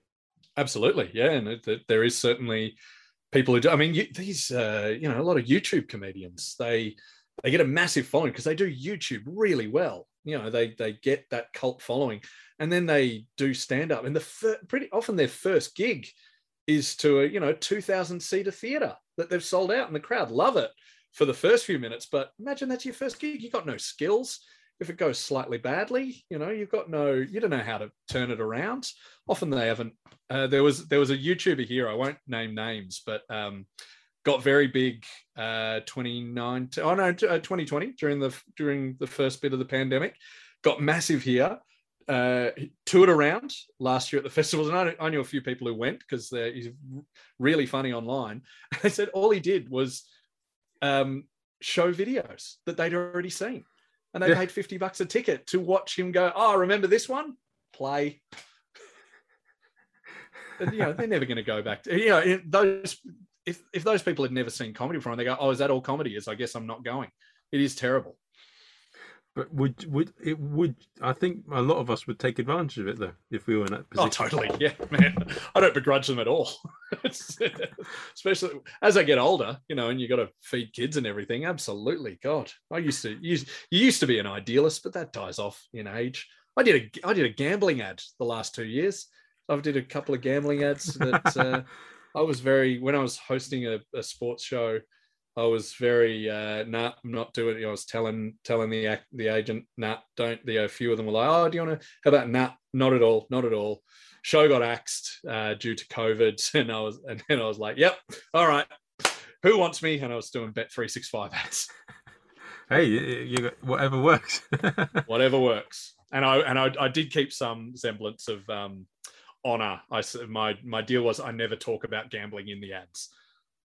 Absolutely, yeah, and it, it- there is certainly people who do. I mean, you, these, uh, you know, a lot of YouTube comedians they they get a massive following because they do YouTube really well. You know, they they get that cult following, and then they do stand up, and the fir- pretty often their first gig is to a you know two thousand seater theater that they've sold out, and the crowd love it for the first few minutes. But imagine that's your first gig. You got no skills. If it goes slightly badly, you know, you've got no, you don't know how to turn it around. Often they haven't uh, there was there was a YouTuber here. I won't name names, but um, got very big uh, 2019. Oh no, uh, 2020 during the during the first bit of the pandemic. Got massive here. Uh, toured around last year at the festivals, and I, I knew a few people who went because he's really funny online. They said all he did was um, show videos that they'd already seen, and they Yeah. paid 50 bucks a ticket to watch him go. Oh, remember this one? Play you know they're never going to go back to you know those if if those people had never seen comedy before and they go oh is that all comedy is? I guess i'm not going. It is terrible. But would would it would i think a lot of us would take advantage of it though if we were in that position. oh position. totally. Yeah man. I don't begrudge them at all. Especially as i get older you know and you got to feed kids and everything absolutely. God i used to use you used to be an idealist but that dies off in age. I did a i did a gambling ad the last two years. I've did a couple of gambling ads that uh, I was very when I was hosting a, a sports show. I was very uh, nah, I'm not doing it. I was telling telling the the agent, nah, don't. The a few of them were like, oh, do you want to? How about nah, not at all, not at all. Show got axed uh, due to COVID, and I was and then I was like, yep, all right. Who wants me? And I was doing bet three six five ads, hey you, you got whatever works whatever works. And I and I, I did keep some semblance of um, honor. I my my deal was I never talk about gambling in the ads.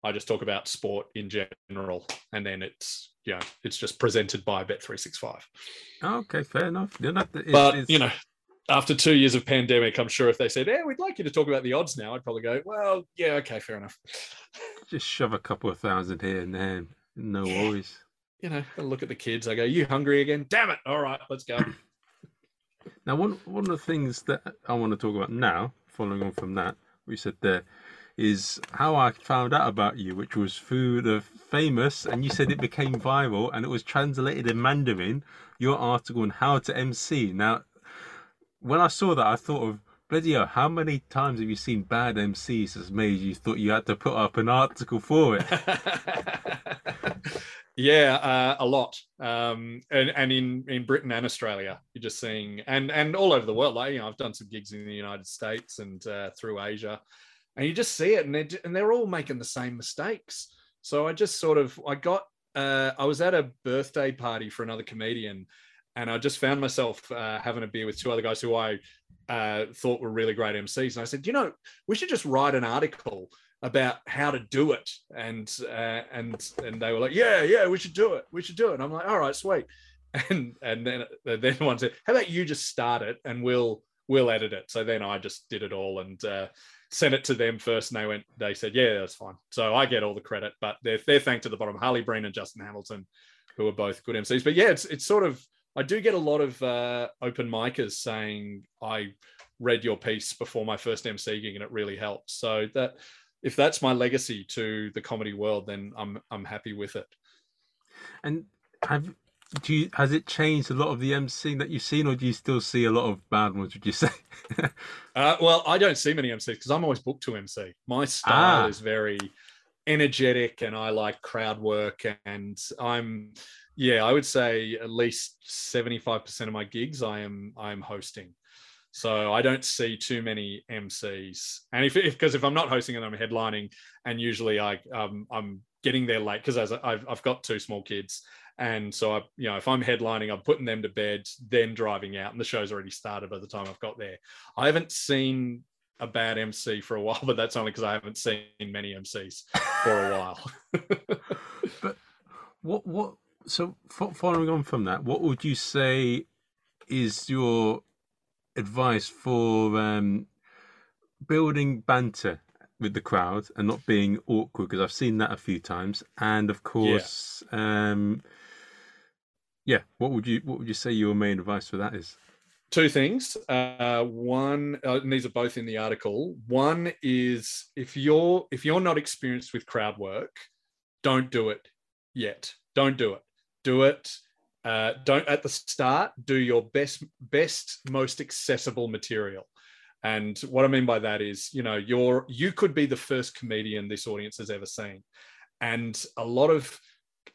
I just talk about sport in general, and then it's you know it's just presented by Bet three six five. Oh, okay fair enough not- it's- But it's- you know, after two years of pandemic, I'm sure if they said, "Yeah, we'd like you to talk about the odds now," I'd probably go, "Well, yeah, okay, fair enough." just shove a couple of thousand here and there no Yeah. worries You know, I look at the kids. I go, "You hungry again? Damn it! All right, let's go." Now, one one of the things that I want to talk about now, following on from that, we said there, is how I found out about you, which was through the famous, and you said it became viral, and it was translated in Mandarin. Your article on how to MC. Now, when I saw that, I thought of bloody hell, how many times have you seen bad MCs as made you thought you had to put up an article for it? yeah, uh, a lot, um, and and in in Britain and Australia, you're just seeing, and and all over the world. Like you know, I've done some gigs in the United States and uh, through Asia, and you just see it, and they're, and they're all making the same mistakes. So I just sort of I got uh, I was at a birthday party for another comedian, and I just found myself uh, having a beer with two other guys who I uh, thought were really great MCs, and I said, you know, we should just write an article about how to do it and uh, and and they were like yeah yeah we should do it we should do it and i'm like all right sweet and and then then one said how about you just start it and we'll we'll edit it. So then I just did it all and uh, sent it to them first, and they went, they said, yeah, that's fine. So I get all the credit, but they're they're thanked at the bottom. Harley Breen and Justin Hamilton, who are both good MCs. But yeah, it's it's sort of I do get a lot of uh, open micers saying I read your piece before my first MC gig and it really helped. So that if that's my legacy to the comedy world, then I'm I'm happy with it. And have do you has it changed a lot of the MC that you've seen, or do you still see a lot of bad ones? Would you say? uh, well, I don't see many MCs because I'm always booked to MC. My style ah. is very energetic, and I like crowd work, and I'm yeah, I would say at least seventy five percent of my gigs I am I am hosting. So I don't see too many MCs, and if because if, if, I'm not hosting and I'm headlining, and usually I um, I'm getting there late because as I've I've got two small kids, and so I you know if I'm headlining, I'm putting them to bed, then driving out, and the show's already started by the time I've got there. I haven't seen a bad MC for a while, but that's only because I haven't seen many MCs for a while. but what what so following on from that, what would you say is your advice for um, building banter with the crowd and not being awkward because I've seen that a few times. And of course, yeah. Um, yeah, what would you what would you say your main advice for that is? Two things. Uh, one, uh, and these are both in the article. One is if you're if you're not experienced with crowd work, don't do it yet. Don't do it. Do it uh, don't at the start do your best, best, most accessible material. And what I mean by that is, you know, you're you could be the first comedian this audience has ever seen, and a lot of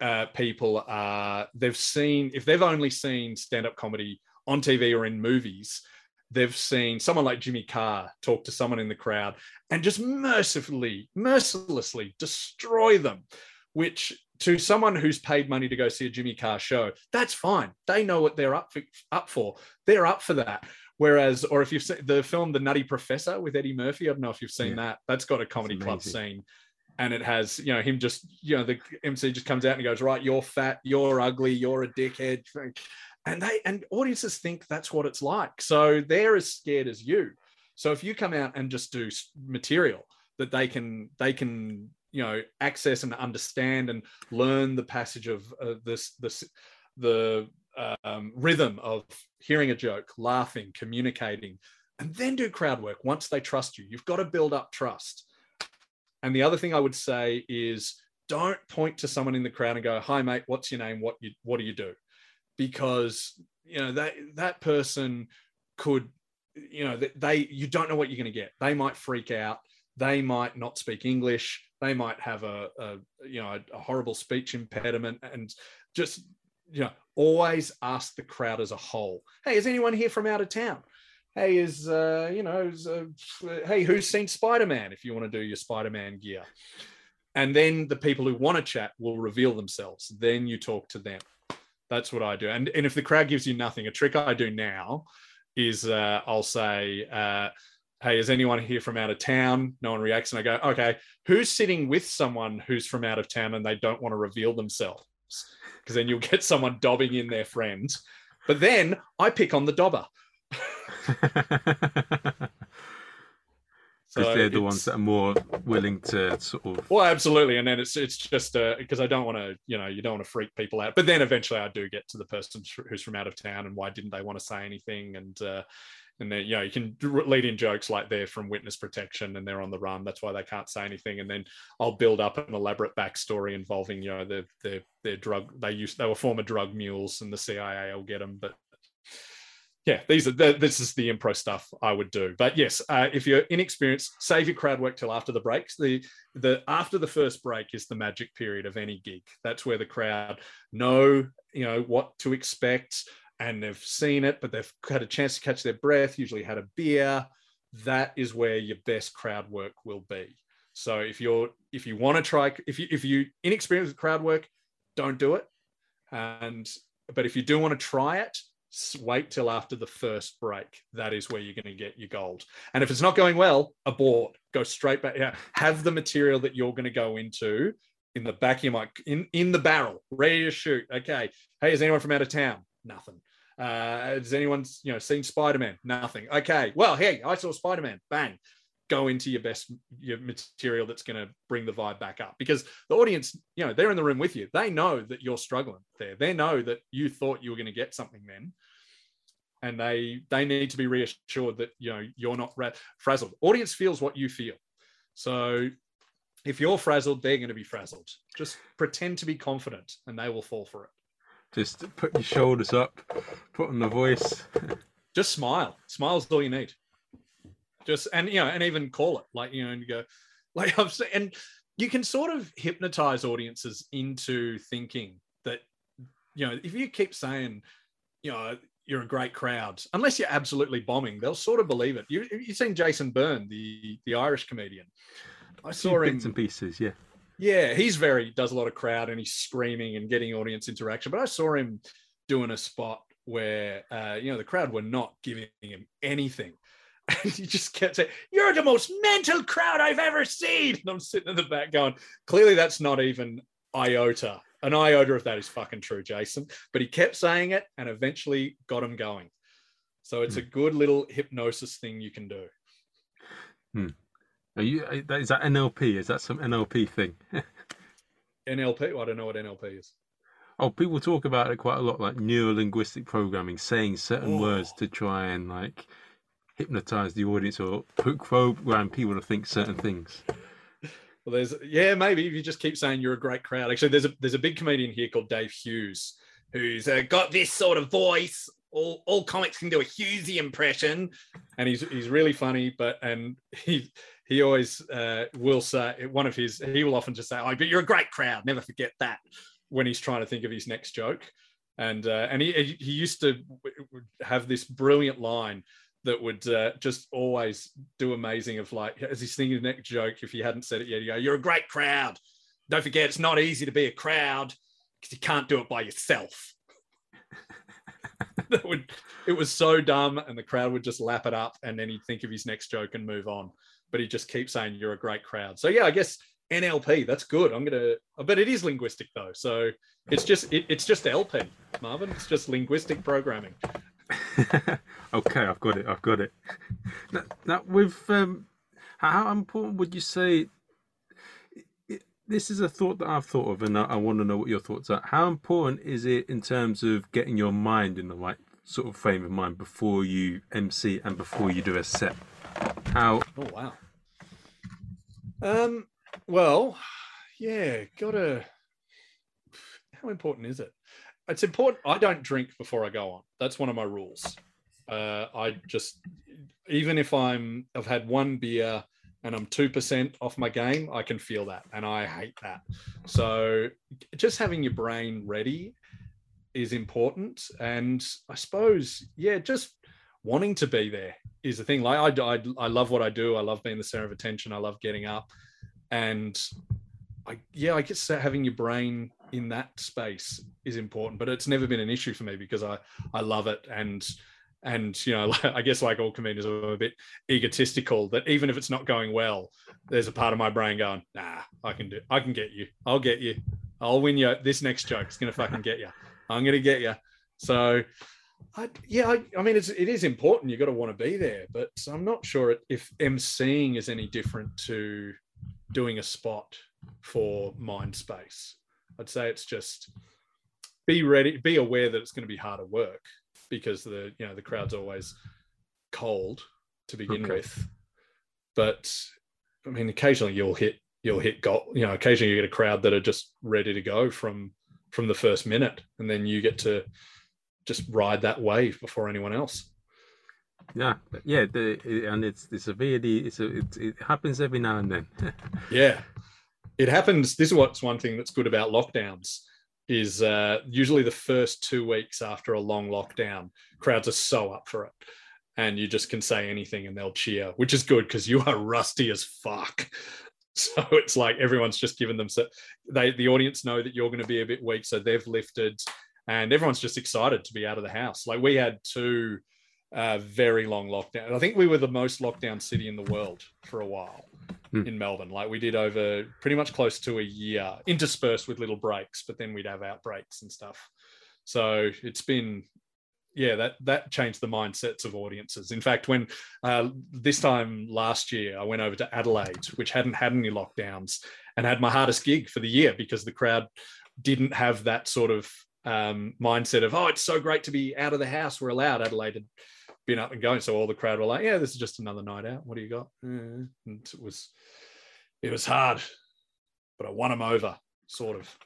uh, people are they've seen if they've only seen stand-up comedy on TV or in movies, they've seen someone like Jimmy Carr talk to someone in the crowd and just mercifully, mercilessly destroy them, which to someone who's paid money to go see a Jimmy Carr show, that's fine. They know what they're up for, up for. They're up for that. Whereas, or if you've seen the film The Nutty Professor with Eddie Murphy, I don't know if you've seen yeah. that. That's got a comedy club scene. And it has, you know, him just, you know, the MC just comes out and goes, right, you're fat, you're ugly, you're a dickhead. And they and audiences think that's what it's like. So they're as scared as you. So if you come out and just do material that they can they can you know access and understand and learn the passage of uh, this this the um, rhythm of hearing a joke laughing communicating and then do crowd work once they trust you. You've got to build up trust. And the other thing i would say is don't point to someone in the crowd and go hi mate what's your name? What you what do you do? Because you know that that person could you know they you don't know what you're going to get. They might freak out they might not speak english. They might have a, a you know a, a horrible speech impediment and just you know always ask the crowd as a whole hey is anyone here from out of town? Hey is uh you know is, uh, hey who's seen spider-man if you want to do your spider-man gear? And then the people who want to chat will reveal themselves. Then you talk to them. That's what i do. And, and if the crowd gives you nothing a trick i do now is uh, i'll say uh, hey, is anyone here from out of town? No one reacts. And I go, okay, who's sitting with someone who's from out of town and they don't want to reveal themselves? Because then you'll get someone dobbing in their friends. But then I pick on the dobber. because so they're the ones that are more willing to sort of. Well, absolutely, and then it's it's just because uh, I don't want to, you know, you don't want to freak people out. But then eventually, I do get to the person who's from out of town, and why didn't they want to say anything? And uh, and then you know you can lead in jokes like they're from witness protection and they're on the run that's why they can't say anything. And then i'll build up an elaborate backstory involving you know their their their drug they used they were former drug mules and the cia will get them but yeah these are the, this is the impro stuff i would do. But yes uh, if you're inexperienced save your crowd work till after the breaks the the after the first break is the magic period of any gig. That's where the crowd know you know what to expect and they've seen it, but they've had a chance to catch their breath, usually had a beer, that is where your best crowd work will be. So if you're if you want to try if you if you inexperienced with crowd work, don't do it. And but if you do want to try it, wait till after the first break. That is where you're going to get your gold. And if it's not going well, abort. Go straight back. Yeah, have the material that you're going to go into in the back of your mic, in in the barrel, ready to shoot. Okay. Hey, is anyone from out of town? Nothing. Uh, has anyone you know seen Spider Man? Nothing. Okay. Well, hey, I saw Spider Man. Bang. Go into your best your material that's going to bring the vibe back up because the audience, you know, they're in the room with you. They know that you're struggling there. They know that you thought you were going to get something then, and they they need to be reassured that you know you're not ra- frazzled. Audience feels what you feel, so if you're frazzled, they're going to be frazzled. Just pretend to be confident, and they will fall for it. Just put your shoulders up, put on the voice. Just smile. Smile's all you need. Just and you know, and even call it like you know, and you go like I've seen, and you can sort of hypnotize audiences into thinking that you know if you keep saying you know you're a great crowd unless you're absolutely bombing they'll sort of believe it you, you've seen jason byrne the the irish comedian i saw him bits and pieces yeah yeah, he's very does a lot of crowd and he's screaming and getting audience interaction. But I saw him doing a spot where uh, you know the crowd were not giving him anything. And he just kept saying, You're the most mental crowd I've ever seen. And I'm sitting in the back going, Clearly, that's not even iota. An iota of that is fucking true, Jason. But he kept saying it and eventually got him going. So it's hmm. a good little hypnosis thing you can do. Hmm. Are you? Is that NLP? Is that some NLP thing? NLP? Well, I don't know what NLP is. Oh, people talk about it quite a lot, like neuro linguistic programming, saying certain oh. words to try and like hypnotize the audience or program people to think certain things. Well, there's yeah, maybe if you just keep saying you're a great crowd. Actually, there's a there's a big comedian here called Dave Hughes who's uh, got this sort of voice. All all comics can do a Hughesy impression, and he's he's really funny. But and he he always uh, will say one of his he will often just say oh but you're a great crowd. Never forget that when he's trying to think of his next joke. And uh, and he he used to have this brilliant line that would uh, just always do amazing of like as he's thinking the next joke if he hadn't said it yet you go you're a great crowd. Don't forget it's not easy to be a crowd because you can't do it by yourself. That would it was so dumb and the crowd would just lap it up and then he'd think of his next joke and move on but he just keeps saying you're a great crowd. So yeah, I guess NLP, that's good. I'm gonna, but it is linguistic though, so it's just it, it's just LP, Marvin. It's just linguistic programming. okay, I've got it. I've got it. Now, now with um, how important would you say? This is a thought that I've thought of, and I, I want to know what your thoughts are. How important is it in terms of getting your mind in the right sort of frame of mind before you MC and before you do a set? How? Oh wow. Um, well, yeah, gotta. How important is it? It's important. I don't drink before I go on. That's one of my rules. Uh, I just, even if I'm, I've had one beer and I'm two percent off my game, I can feel that, and I hate that. So, just having your brain ready is important, and I suppose, yeah, just wanting to be there is the thing. Like I, I, I love what I do. I love being the center of attention. I love getting up, and I, yeah, I guess having your brain in that space is important. But it's never been an issue for me because I, I love it, and and you know, I guess like all comedians, I'm a bit egotistical. That even if it's not going well, there's a part of my brain going, Nah, I can do. I can get you. I'll get you. I'll win you. This next joke is gonna fucking get you. I'm gonna get you. So I, yeah, I, I, mean, it's, it is important. You've got to want to be there, but I'm not sure if emceeing is any different to doing a spot for mind space. I'd say it's just be ready, be aware that it's going to be harder work because the you know the crowd's always cold to begin okay. with. But I mean, occasionally you'll hit you'll hit goal. You know, occasionally you get a crowd that are just ready to go from from the first minute, and then you get to just ride that wave before anyone else. Yeah, yeah, the, and it's the severity. It's a, it, it happens every now and then. yeah, it happens. This is what's one thing that's good about lockdowns is uh, usually the first two weeks after a long lockdown, crowds are so up for it, and you just can say anything and they'll cheer, which is good because you are rusty as fuck. So it's like everyone's just given them so they the audience know that you're going to be a bit weak, so they've lifted and everyone's just excited to be out of the house. Like we had two uh, very long lockdowns. I think we were the most lockdown city in the world for a while mm. in Melbourne. Like we did over pretty much close to a year, interspersed with little breaks, but then we'd have outbreaks and stuff. So it's been yeah, that that changed the mindsets of audiences. In fact, when uh, this time last year, I went over to Adelaide, which hadn't had any lockdowns, and had my hardest gig for the year because the crowd didn't have that sort of um, mindset of, oh, it's so great to be out of the house. We're allowed. Adelaide had been up and going, so all the crowd were like, yeah, this is just another night out. What do you got? And it was it was hard, but I won them over, sort of.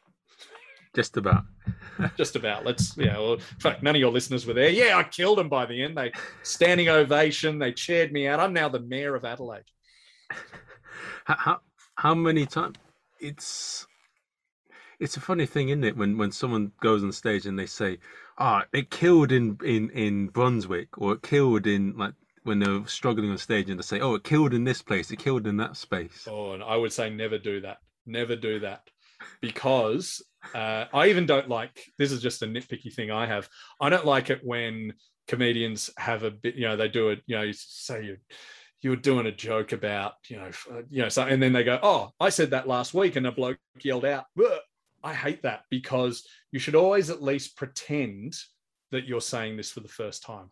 Just about. Just about. Let's, yeah. Well, in fact, none of your listeners were there. Yeah, I killed them by the end. They standing ovation. They cheered me out. I'm now the mayor of Adelaide. How how, how many times? It's it's a funny thing, isn't it? When when someone goes on stage and they say, "Ah, oh, it killed in in in Brunswick," or "It killed in like." When they're struggling on stage and they say, "Oh, it killed in this place, it killed in that space." Oh, and I would say never do that. Never do that because uh, I even don't like this is just a nitpicky thing I have. I don't like it when comedians have a bit, you know, they do it, you know, you say you you were doing a joke about, you know, you know, so and then they go, "Oh, I said that last week," and a bloke yelled out. I hate that because you should always at least pretend that you're saying this for the first time.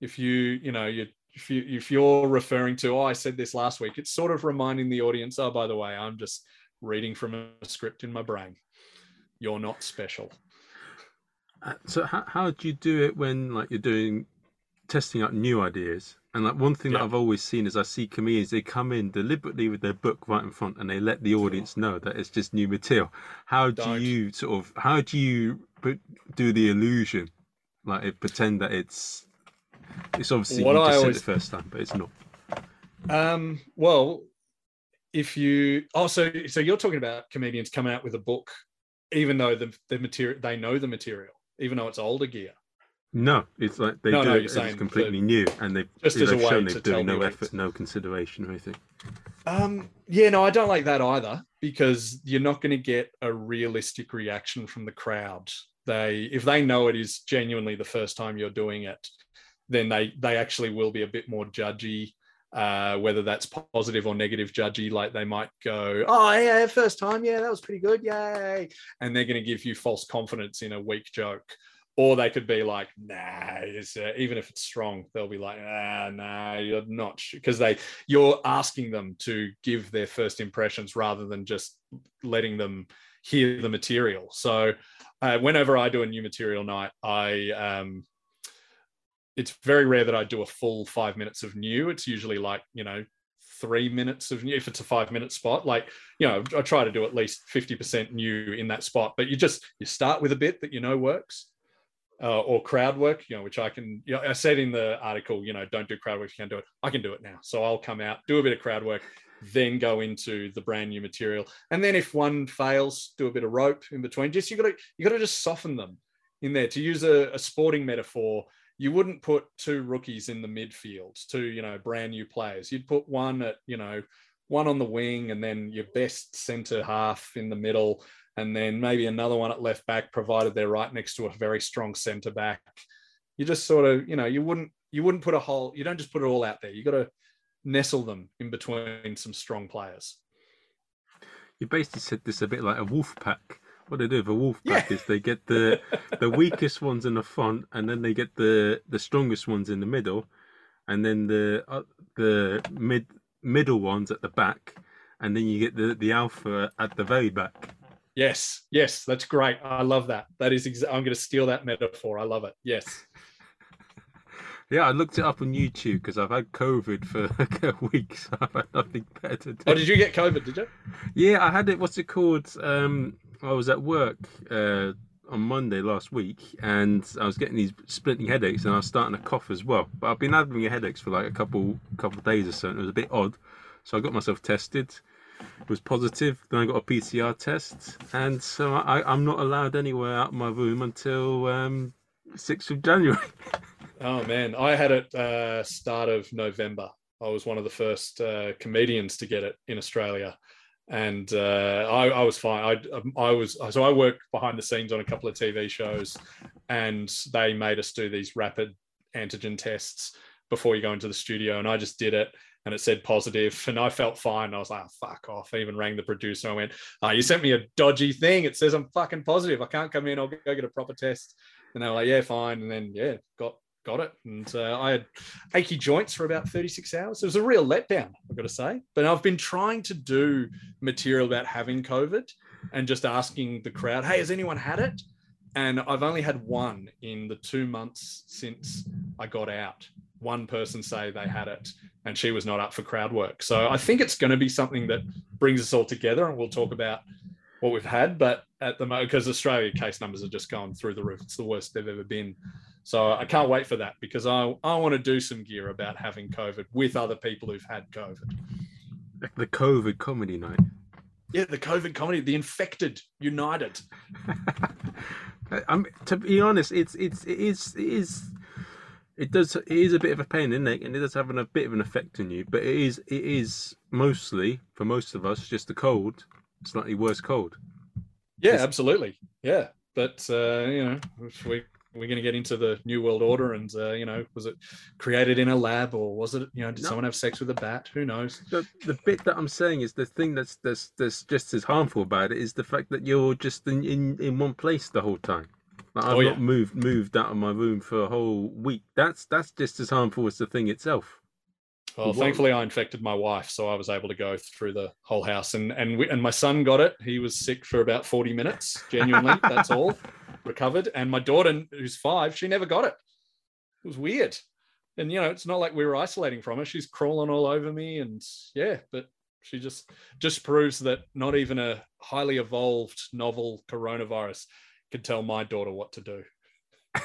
If you, you know, you if you if you're referring to, oh, I said this last week, it's sort of reminding the audience, oh, by the way, I'm just reading from a script in my brain. You're not special. Uh, so how, how do you do it when like you're doing testing out new ideas? And like one thing yeah. that I've always seen is I see comedians they come in deliberately with their book right in front and they let the audience know that it's just new material. How do you sort of how do you do the illusion like it, pretend that it's it's obviously what you just always, said it first time, but it's not. Um. Well, if you oh so so you're talking about comedians coming out with a book even though the, the material they know the material even though it's older gear no it's like they no, do no, it, it's completely new and they've just as a way shown they've done no effort no consideration or anything um yeah no i don't like that either because you're not going to get a realistic reaction from the crowd they if they know it is genuinely the first time you're doing it then they they actually will be a bit more judgy uh, whether that's positive or negative judgy. Like they might go, "Oh yeah, first time, yeah, that was pretty good, yay!" And they're going to give you false confidence in a weak joke. Or they could be like, nah, uh, even if it's strong, they'll be like, ah, nah, you're not, because they, you're asking them to give their first impressions rather than just letting them hear the material. So, uh, whenever I do a new material night, I um, it's very rare that I do a full five minutes of new. It's usually like, you know, three minutes of new if it's a five minute spot. Like, you know, I try to do at least 50% new in that spot, but you just you start with a bit that you know works. Uh, or crowd work, you know, which I can, you know, I said in the article, you know, don't do crowd work, you can't do it. I can do it now. So I'll come out, do a bit of crowd work, then go into the brand new material. And then if one fails, do a bit of rope in between. Just you gotta, you gotta just soften them in there. To use a, a sporting metaphor, you wouldn't put two rookies in the midfield, two, you know, brand new players. You'd put one at, you know, one on the wing and then your best centre half in the middle, and then maybe another one at left back, provided they're right next to a very strong centre back. You just sort of, you know, you wouldn't you wouldn't put a whole, you don't just put it all out there. You got to nestle them in between some strong players. You basically said this a bit like a wolf pack what they do with a wolf pack yeah. is they get the the weakest ones in the front, and then they get the the strongest ones in the middle, and then the uh, the mid middle ones at the back, and then you get the the alpha at the very back. Yes, yes, that's great. I love that. That is, exa- I'm going to steal that metaphor. I love it. Yes. Yeah, I looked it up on YouTube because I've had COVID for like a week, so I've had nothing better to do. Oh, did you get COVID? Did you? Yeah, I had it. What's it called? Um, I was at work uh, on Monday last week, and I was getting these splitting headaches, and I was starting to cough as well. But I've been having headaches for like a couple couple of days or so, and it was a bit odd. So I got myself tested. Was positive. Then I got a PCR test, and so I, am not allowed anywhere out of my room until um, 6th of January. oh man, I had it uh, start of November. I was one of the first uh, comedians to get it in Australia and uh, I, I, was fine. I, I was so I worked behind the scenes on a couple of TV shows, and they made us do these rapid antigen tests before you go into the studio, and I just did it, and it said positive, and I felt fine. I was like, oh, "Fuck off!" I even rang the producer. I went, "Oh, you sent me a dodgy thing. It says I'm fucking positive. I can't come in. I'll go get a proper test." And they were like, yeah, fine. And then, yeah, got got it. And uh, I had achy joints for about 36 hours. It was a real letdown, I've got to say. But I've been trying to do material about having COVID and just asking the crowd, hey, has anyone had it? And I've only had one in the two months since I got out. One person say they had it, and she was not up for crowd work. So I think it's going to be something that brings us all together, and we'll talk about what we've had. But at the moment, because Australia case numbers are just going through the roof, it's the worst they've ever been. So I can't wait for that because I, I want to do some gear about having COVID with other people who've had COVID. The COVID comedy night. Yeah, the COVID comedy, the infected united. I'm to be honest, it's it's it is it is it does it is a bit of a pain in the neck and it does have a bit of an effect on you, but it is it is mostly for most of us just a cold, slightly worse cold. Yeah, absolutely. Yeah, but uh, you know, we we're going to get into the new world order and uh, you know was it created in a lab or was it you know did no. someone have sex with a bat who knows the, the bit that i'm saying is the thing that's that's that's just as harmful about it is the fact that you're just in in, in one place the whole time like, i've oh, yeah. not moved moved out of my room for a whole week that's that's just as harmful as the thing itself well, thankfully, I infected my wife, so I was able to go through the whole house. And and we, and my son got it. He was sick for about forty minutes. Genuinely, that's all recovered. And my daughter, who's five, she never got it. It was weird. And you know, it's not like we were isolating from her. She's crawling all over me, and yeah, but she just just proves that not even a highly evolved novel coronavirus could tell my daughter what to do.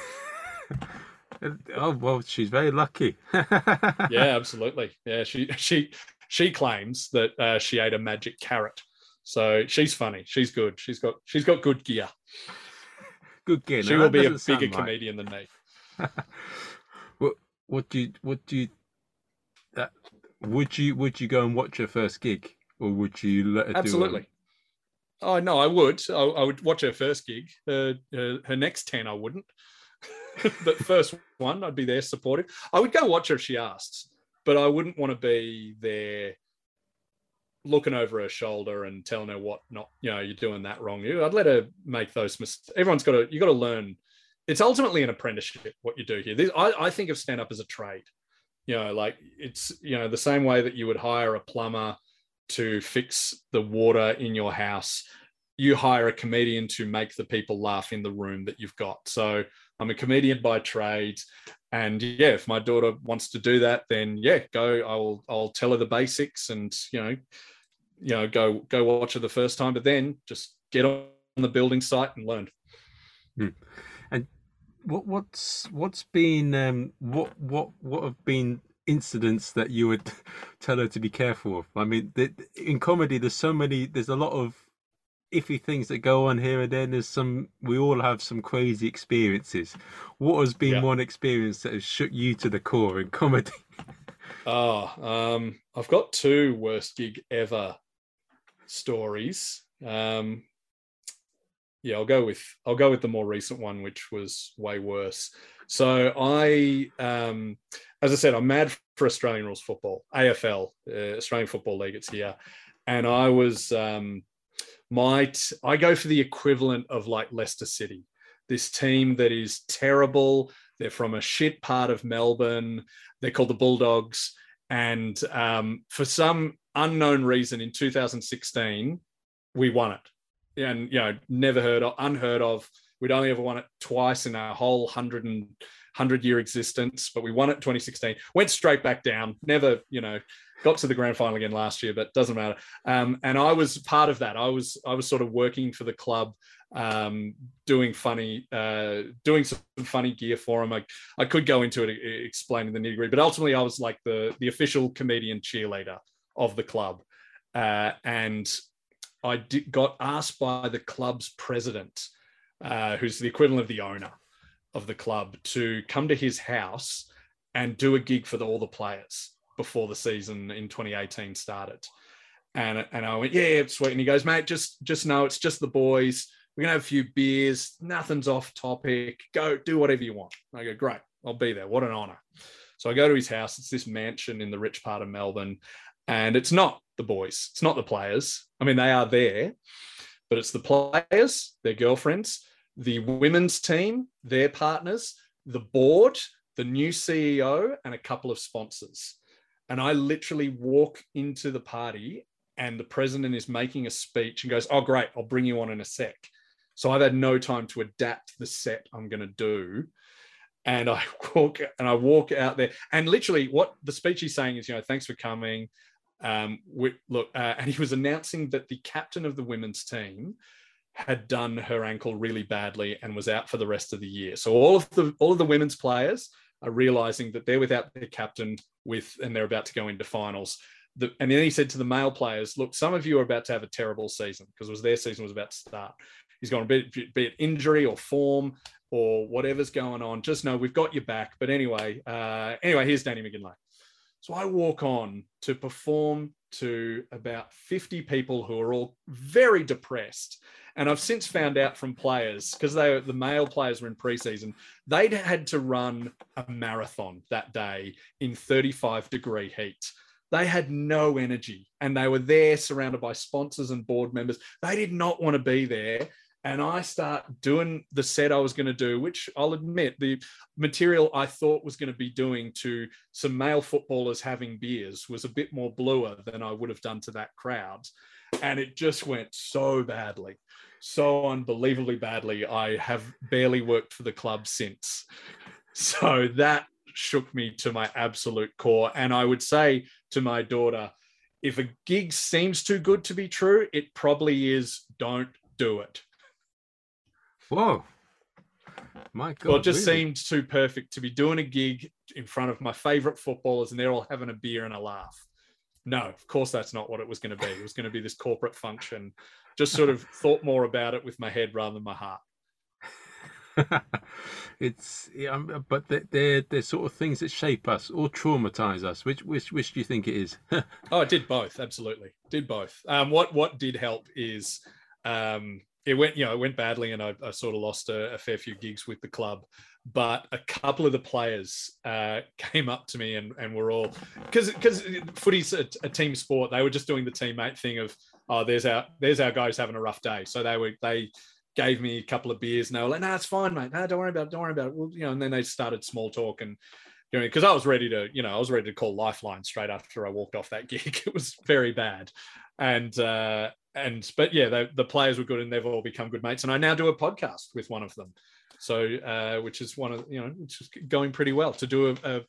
oh well, she's very lucky. yeah, absolutely. Yeah, she she she claims that uh, she ate a magic carrot, so she's funny. She's good. She's got she's got good gear. Good gear. She now, will be a bigger comedian than me. what what do you what do you uh, would you would you go and watch her first gig or would you let her do absolutely? Oh no, I would. I, I, would watch her first gig. Uh, uh, her next ten, I wouldn't. but first one, I'd be there supportive. I would go watch her if she asks, but I wouldn't want to be there looking over her shoulder and telling her what not, you know, you're doing that wrong. You, I'd let her make those mistakes. Everyone's got to, you got to learn. It's ultimately an apprenticeship what you do here. This, I, I think of stand up as a trade. You know, like it's, you know, the same way that you would hire a plumber to fix the water in your house you hire a comedian to make the people laugh in the room that you've got. So I'm a comedian by trade. And yeah, if my daughter wants to do that, then yeah, go. I'll I'll tell her the basics and you know, you know, go go watch her the first time, but then just get on the building site and learn. Hmm. And what what's what's been um what what what have been incidents that you would tell her to be careful of? I mean, in comedy, there's so many. There's a lot of iffy things that go on here and then. There's some. We all have some crazy experiences. What has been yeah. one experience that has shook you to the core in comedy? Oh, um, I've got two worst gig ever stories. Um, yeah, I'll go with I'll go with the more recent one, which was way worse. So I, um, as I said, I'm mad for Australian rules football, AFL, uh, Australian Football League. It's here, and I was um, might I go for the equivalent of like Leicester City, this team that is terrible. They're from a shit part of Melbourne. They're called the Bulldogs. And um, for some unknown reason in 2016, we won it. And, you know, never heard of, unheard of. We'd only ever won it twice in our whole 100 and 100 year existence, but we won it 2016. Went straight back down. Never, you know, got to the grand final again last year, but doesn't matter. Um, and I was part of that. I was I was sort of working for the club, um, doing funny, uh, doing some funny gear for them. I, I could go into it explaining the nitty gritty, but ultimately I was like the the official comedian cheerleader of the club, uh, and I did, got asked by the club's president, uh, who's the equivalent of the owner of the club, to come to his house and do a gig for the, all the players before the season in 2018 started. And, and I went, yeah, sweet. And he goes, mate, just just know it's just the boys. We're gonna have a few beers. Nothing's off topic. Go do whatever you want. I go, great. I'll be there. What an honor. So I go to his house. It's this mansion in the rich part of Melbourne, and it's not the boys. It's not the players. I mean, they are there, but it's the players, their girlfriends, the women's team, their partners, the board, the new CEO, and a couple of sponsors. And I literally walk into the party, and the president is making a speech and goes, Oh, great, I'll bring you on in a sec. So I've had no time to adapt the set I'm going to do. And I walk and I walk out there, and literally, what the speech he's saying is, you know, thanks for coming. Um, we, look, uh, and he was announcing that the captain of the women's team had done her ankle really badly and was out for the rest of the year. So all of the all of the women's players are realizing that they're without their captain with and they're about to go into finals. The, and then he said to the male players, look, some of you are about to have a terrible season because it was their season was about to start. He's going to be, be it injury or form or whatever's going on. Just know we've got your back. But anyway, uh, anyway, here's Danny McGinlay. So I walk on to perform to about 50 people who are all very depressed. And I've since found out from players, because they the male players were in preseason, they'd had to run a marathon that day in 35 degree heat. They had no energy and they were there surrounded by sponsors and board members. They did not want to be there and I start doing the set I was going to do, which I'll admit the material I thought was going to be doing to some male footballers having beers was a bit more bluer than I would have done to that crowd. And it just went so badly, so unbelievably badly. I have barely worked for the club since. So that shook me to my absolute core. And I would say to my daughter, if a gig seems too good to be true, it probably is. Don't do it. Whoa. My God. Well, it just really? seemed too perfect to be doing a gig in front of my favorite footballers and they're all having a beer and a laugh. No, of course, that's not what it was going to be. It was going to be this corporate function. Just sort of thought more about it with my head rather than my heart. it's yeah, um, but they're, they're sort of things that shape us or traumatize us. Which which which do you think it is? oh, it did both. Absolutely, did both. Um, what what did help is um, it went, you know, it went badly, and I, I sort of lost a, a, fair few gigs with the club. But a couple of the players uh, came up to me and, and were all because because footy's a, a, team sport. They were just doing the teammate thing of oh, there's our there's our guys having a rough day. So they were they gave me a couple of beers and they were like, no, nah, it's fine, mate. No, don't worry about it. Don't worry about it. Well, you know, and then they started small talk and you know, because I was ready to, you know, I was ready to call Lifeline straight after I walked off that gig. It was very bad, and uh, and but yeah, they, the players were good and they've all become good mates. And I now do a podcast with one of them, so uh, which is one of you know, it's just going pretty well to do a. a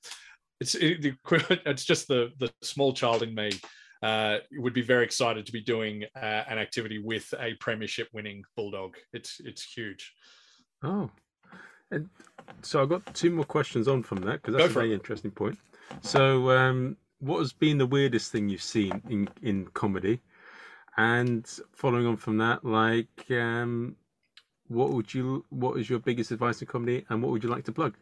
it's it, it's just the the small child in me uh, would be very excited to be doing uh, an activity with a premiership winning bulldog. It's it's huge. Oh, and so I've got two more questions on from that because that's a very it. interesting point. So, um, what has been the weirdest thing you've seen in in comedy? And following on from that, like, um, what would you, what is your biggest advice in comedy, and what would you like to plug?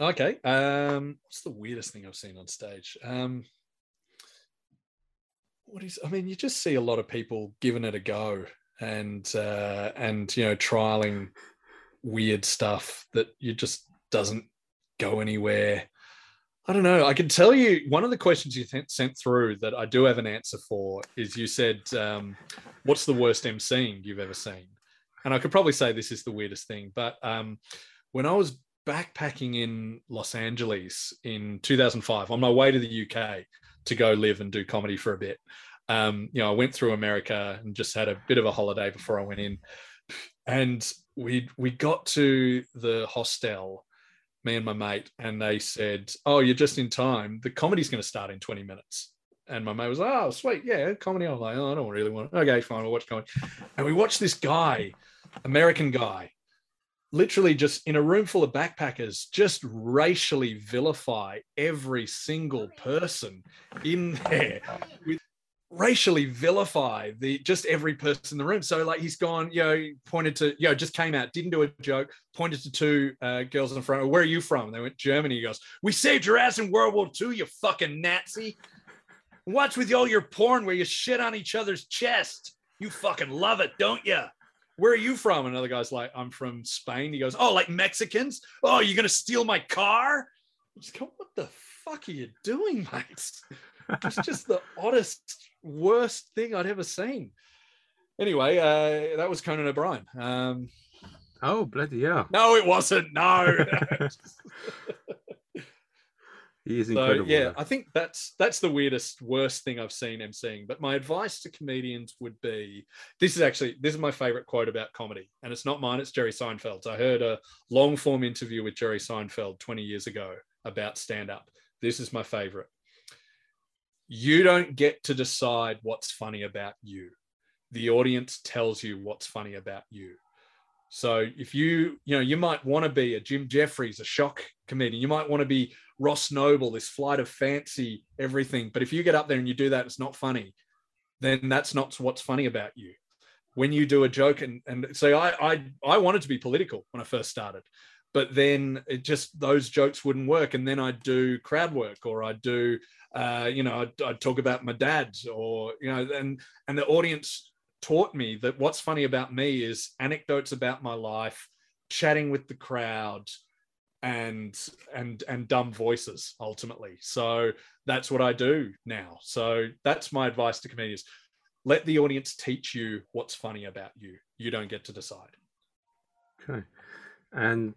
Okay, um, what's the weirdest thing I've seen on stage? Um, what is? I mean, you just see a lot of people giving it a go, and uh, and you know, trialing weird stuff that you just doesn't go anywhere. I don't know. I can tell you one of the questions you th- sent through that I do have an answer for is you said, um, "What's the worst emceeing you've ever seen?" And I could probably say this is the weirdest thing, but um, when I was backpacking in Los Angeles in 2005, on my way to the UK to go live and do comedy for a bit, um, you know, I went through America and just had a bit of a holiday before I went in, and we we got to the hostel me and my mate, and they said, "Oh, you're just in time. The comedy's going to start in 20 minutes." And my mate was, like, "Oh, sweet, yeah, comedy." I was like, "Oh, I don't really want it." Okay, fine, we'll watch comedy. And we watched this guy, American guy, literally just in a room full of backpackers, just racially vilify every single person in there with racially vilify the just every person in the room. So like he's gone, you know, pointed to, you know, just came out, didn't do a joke, pointed to two uh, girls in front. Where are you from? They went Germany. He goes, "We saved your ass in World War II, you fucking Nazi." What's with all your porn where you shit on each other's chest? You fucking love it, don't you? Where are you from? Another guy's like, I'm from Spain. He goes, Oh, like Mexicans? Oh, you're gonna steal my car? I just go, What the fuck are you doing, mate? It's just the oddest worst thing I'd ever seen. Anyway, uh, that was Conan O'Brien. Um, Oh bloody yeah! No, it wasn't. No. He is So incredible. yeah, though. I think that's that's the weirdest, worst thing I've seen emceeing. But my advice to comedians would be: this is actually this is my favorite quote about comedy, and it's not mine; it's Jerry Seinfeld's. I heard a long form interview with Jerry Seinfeld 20 years ago about stand up. This is my favorite. You don't get to decide what's funny about you. The audience tells you what's funny about you. So if you, you know, you might want to be a Jim Jefferies, a shock comedian. You might want to be Ross Noble, this flight of fancy, everything. But if you get up there and you do that, it's not funny. Then that's not what's funny about you. When you do a joke and and so I I I wanted to be political when I first started, but then it just those jokes wouldn't work. And then I'd do crowd work or I'd do uh, you know I'd, I'd talk about my dad or you know and and the audience taught me that what's funny about me is anecdotes about my life, chatting with the crowd, and and and dumb voices ultimately. So that's what I do now. So that's my advice to comedians. Let the audience teach you what's funny about you. You don't get to decide. Okay, and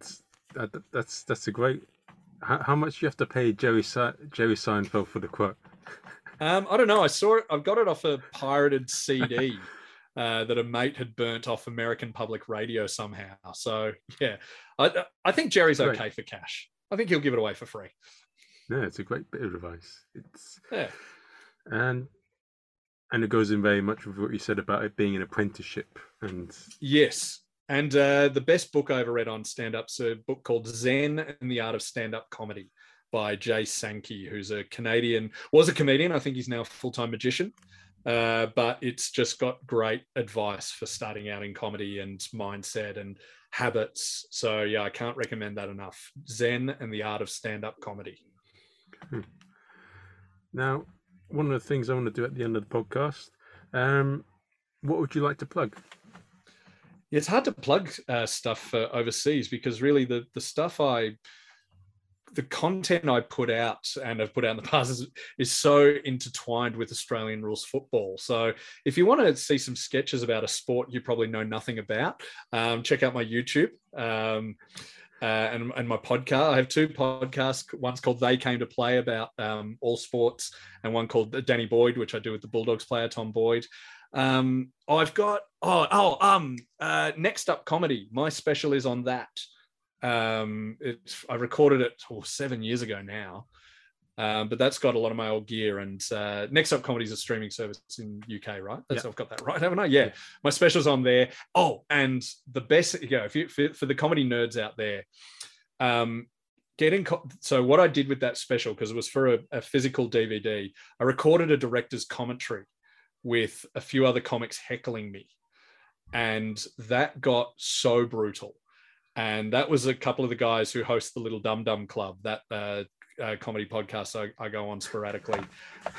that, that's that's a great. How, how much do you have to pay Jerry Jerry Seinfeld for the quote? Um, I don't know. I saw it. I've got it off a pirated CD uh, that a mate had burnt off American Public Radio somehow. So yeah, I, I think Jerry's Great. okay for cash. I think he'll give it away for free. No, it's a great bit of advice. It's Yeah. and and it goes in very much with what you said about it being an apprenticeship and Yes. And uh, the best book I ever read on stand up's a book called Zen and the Art of Stand Up Comedy by Jay Sankey, who's a Canadian, was a comedian. I think he's now a full time magician. Uh, but it's just got great advice for starting out in comedy and mindset and habits. So, yeah, I can't recommend that enough. Zen and the Art of Stand Up Comedy. now one of the things I want to do at the end of the podcast. Um, what would you like to plug? It's hard to plug uh, stuff uh, overseas because really the the stuff I the content I put out and have put out in the past is, is so intertwined with Australian rules football. So if you want to see some sketches about a sport you probably know nothing about, um, check out my YouTube. Um, uh, and, and my podcast. I have two podcasts. One's called They Came to Play about um, all sports, and one called Danny Boyd, which I do with the Bulldogs player Tom Boyd. Um, I've got oh oh um uh, next up comedy. My special is on that. Um, it's I recorded it oh, seven years ago now, um, but that's got a lot of my old gear. And uh, next up comedy is a streaming service in UK, right? That's Yeah. I've got that right, haven't I? Yeah, my special's on there. Oh, and the best you know, if you for, for the comedy nerds out there, um, get in. Co- so what I did with that special because it was for a, a physical DVD, I recorded a director's commentary with a few other comics heckling me, and that got so brutal. And that was a couple of the guys who host the Little Dum Dum Club, that uh, uh, comedy podcast I, I go on sporadically,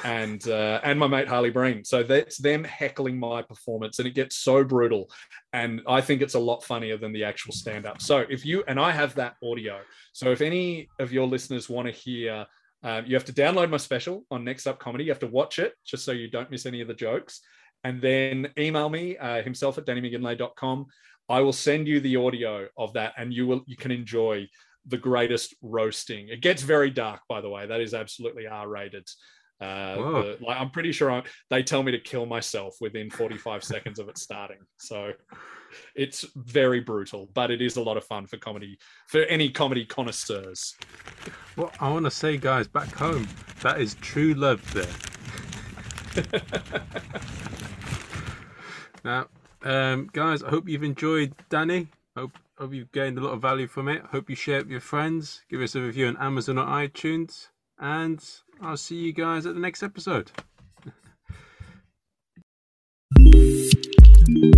and uh, and my mate Harley Breen. So that's them heckling my performance, and it gets so brutal. And I think it's a lot funnier than the actual stand up. So if you and I have that audio, so if any of your listeners want to hear, um, you have to download my special on Next Up Comedy. You have to watch it just so you don't miss any of the jokes. And then email me uh, himself at dannymcginlay.com. I will send you the audio of that, and you will you can enjoy the greatest roasting. It gets very dark, by the way. That is absolutely R rated. Uh, the- like I'm pretty sure I, they tell me to kill myself within 45 seconds of it starting. So it's very brutal, but it is a lot of fun for comedy for any comedy connoisseurs. Well, I want to say, guys, back home, that is true love there. now, um, guys, I hope you've enjoyed Danny. Hope hope you've gained a lot of value from it. Hope you share it with your friends. Give us a review on Amazon or iTunes, and I'll see you guys at the next episode.